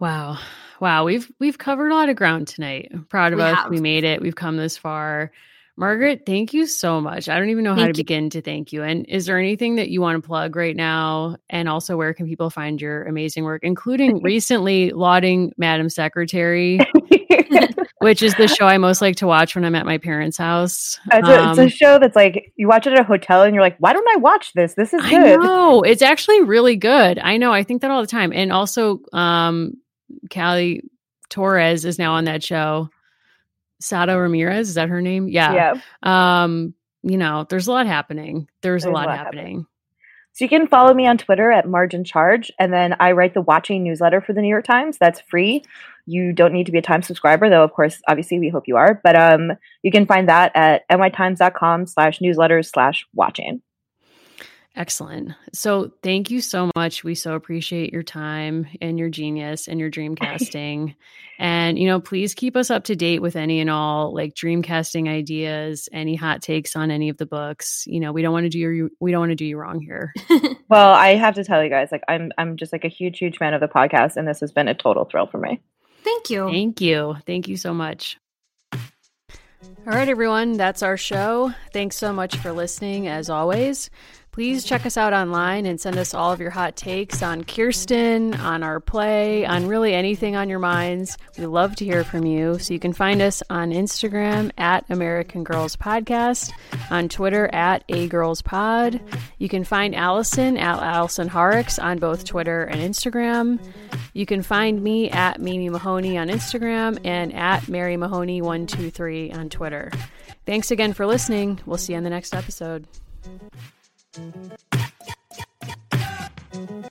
Wow, wow. We've we've covered a lot of ground tonight. I'm proud of we us. Have. We made it. We've come this far. Margaret, thank you so much. I don't even know how to you. begin to thank you. And is there anything that you want to plug right now? And also, where can people find your amazing work, including recently lauding Madam Secretary, which is the show I most like to watch when I'm at my parents' house. It's a, um, it's a, um, show that's like you watch it at a hotel and you're like, why don't I watch this? This is good. I know it's actually really good. I know. I think that all the time. And also, um, Callie Torres is now on that show. Sara Ramirez, is that her name? Yeah. Yeah. Um, you know, there's a lot happening. There's, there's a, lot a lot, happening. happening. So you can follow me on Twitter at Marge in Charge, and then I write the Watching newsletter for the New York Times. That's free. You don't need to be a Times subscriber, though. Of course, obviously, we hope you are. But um, you can find that at nytimes.com/slash newsletters slash watching. Excellent. So thank you so much. We so appreciate your time and your genius and your dream casting. and, you know, please keep us up to date with any and all like dream casting ideas, any hot takes on any of the books. You know, we don't want to do you we don't want to do you wrong here. well, I have to tell you guys, like I'm I'm just like a huge, huge fan of the podcast, and this has been a total thrill for me. Thank you. Thank you. Thank you so much. All right, everyone, that's our show. Thanks so much for listening, as always. Please check us out online and send us all of your hot takes on Kirsten, on our play, on really anything on your minds. We love to hear from you. So you can find us on Instagram at American Girls Podcast, on Twitter at A Girls Pod. You can find Allison at Allison Horrocks on both Twitter and Instagram. You can find me at Mimi Mahoney on Instagram and at Mary Mahoney123 on Twitter. Thanks again for listening. We'll see you on the next episode. thank you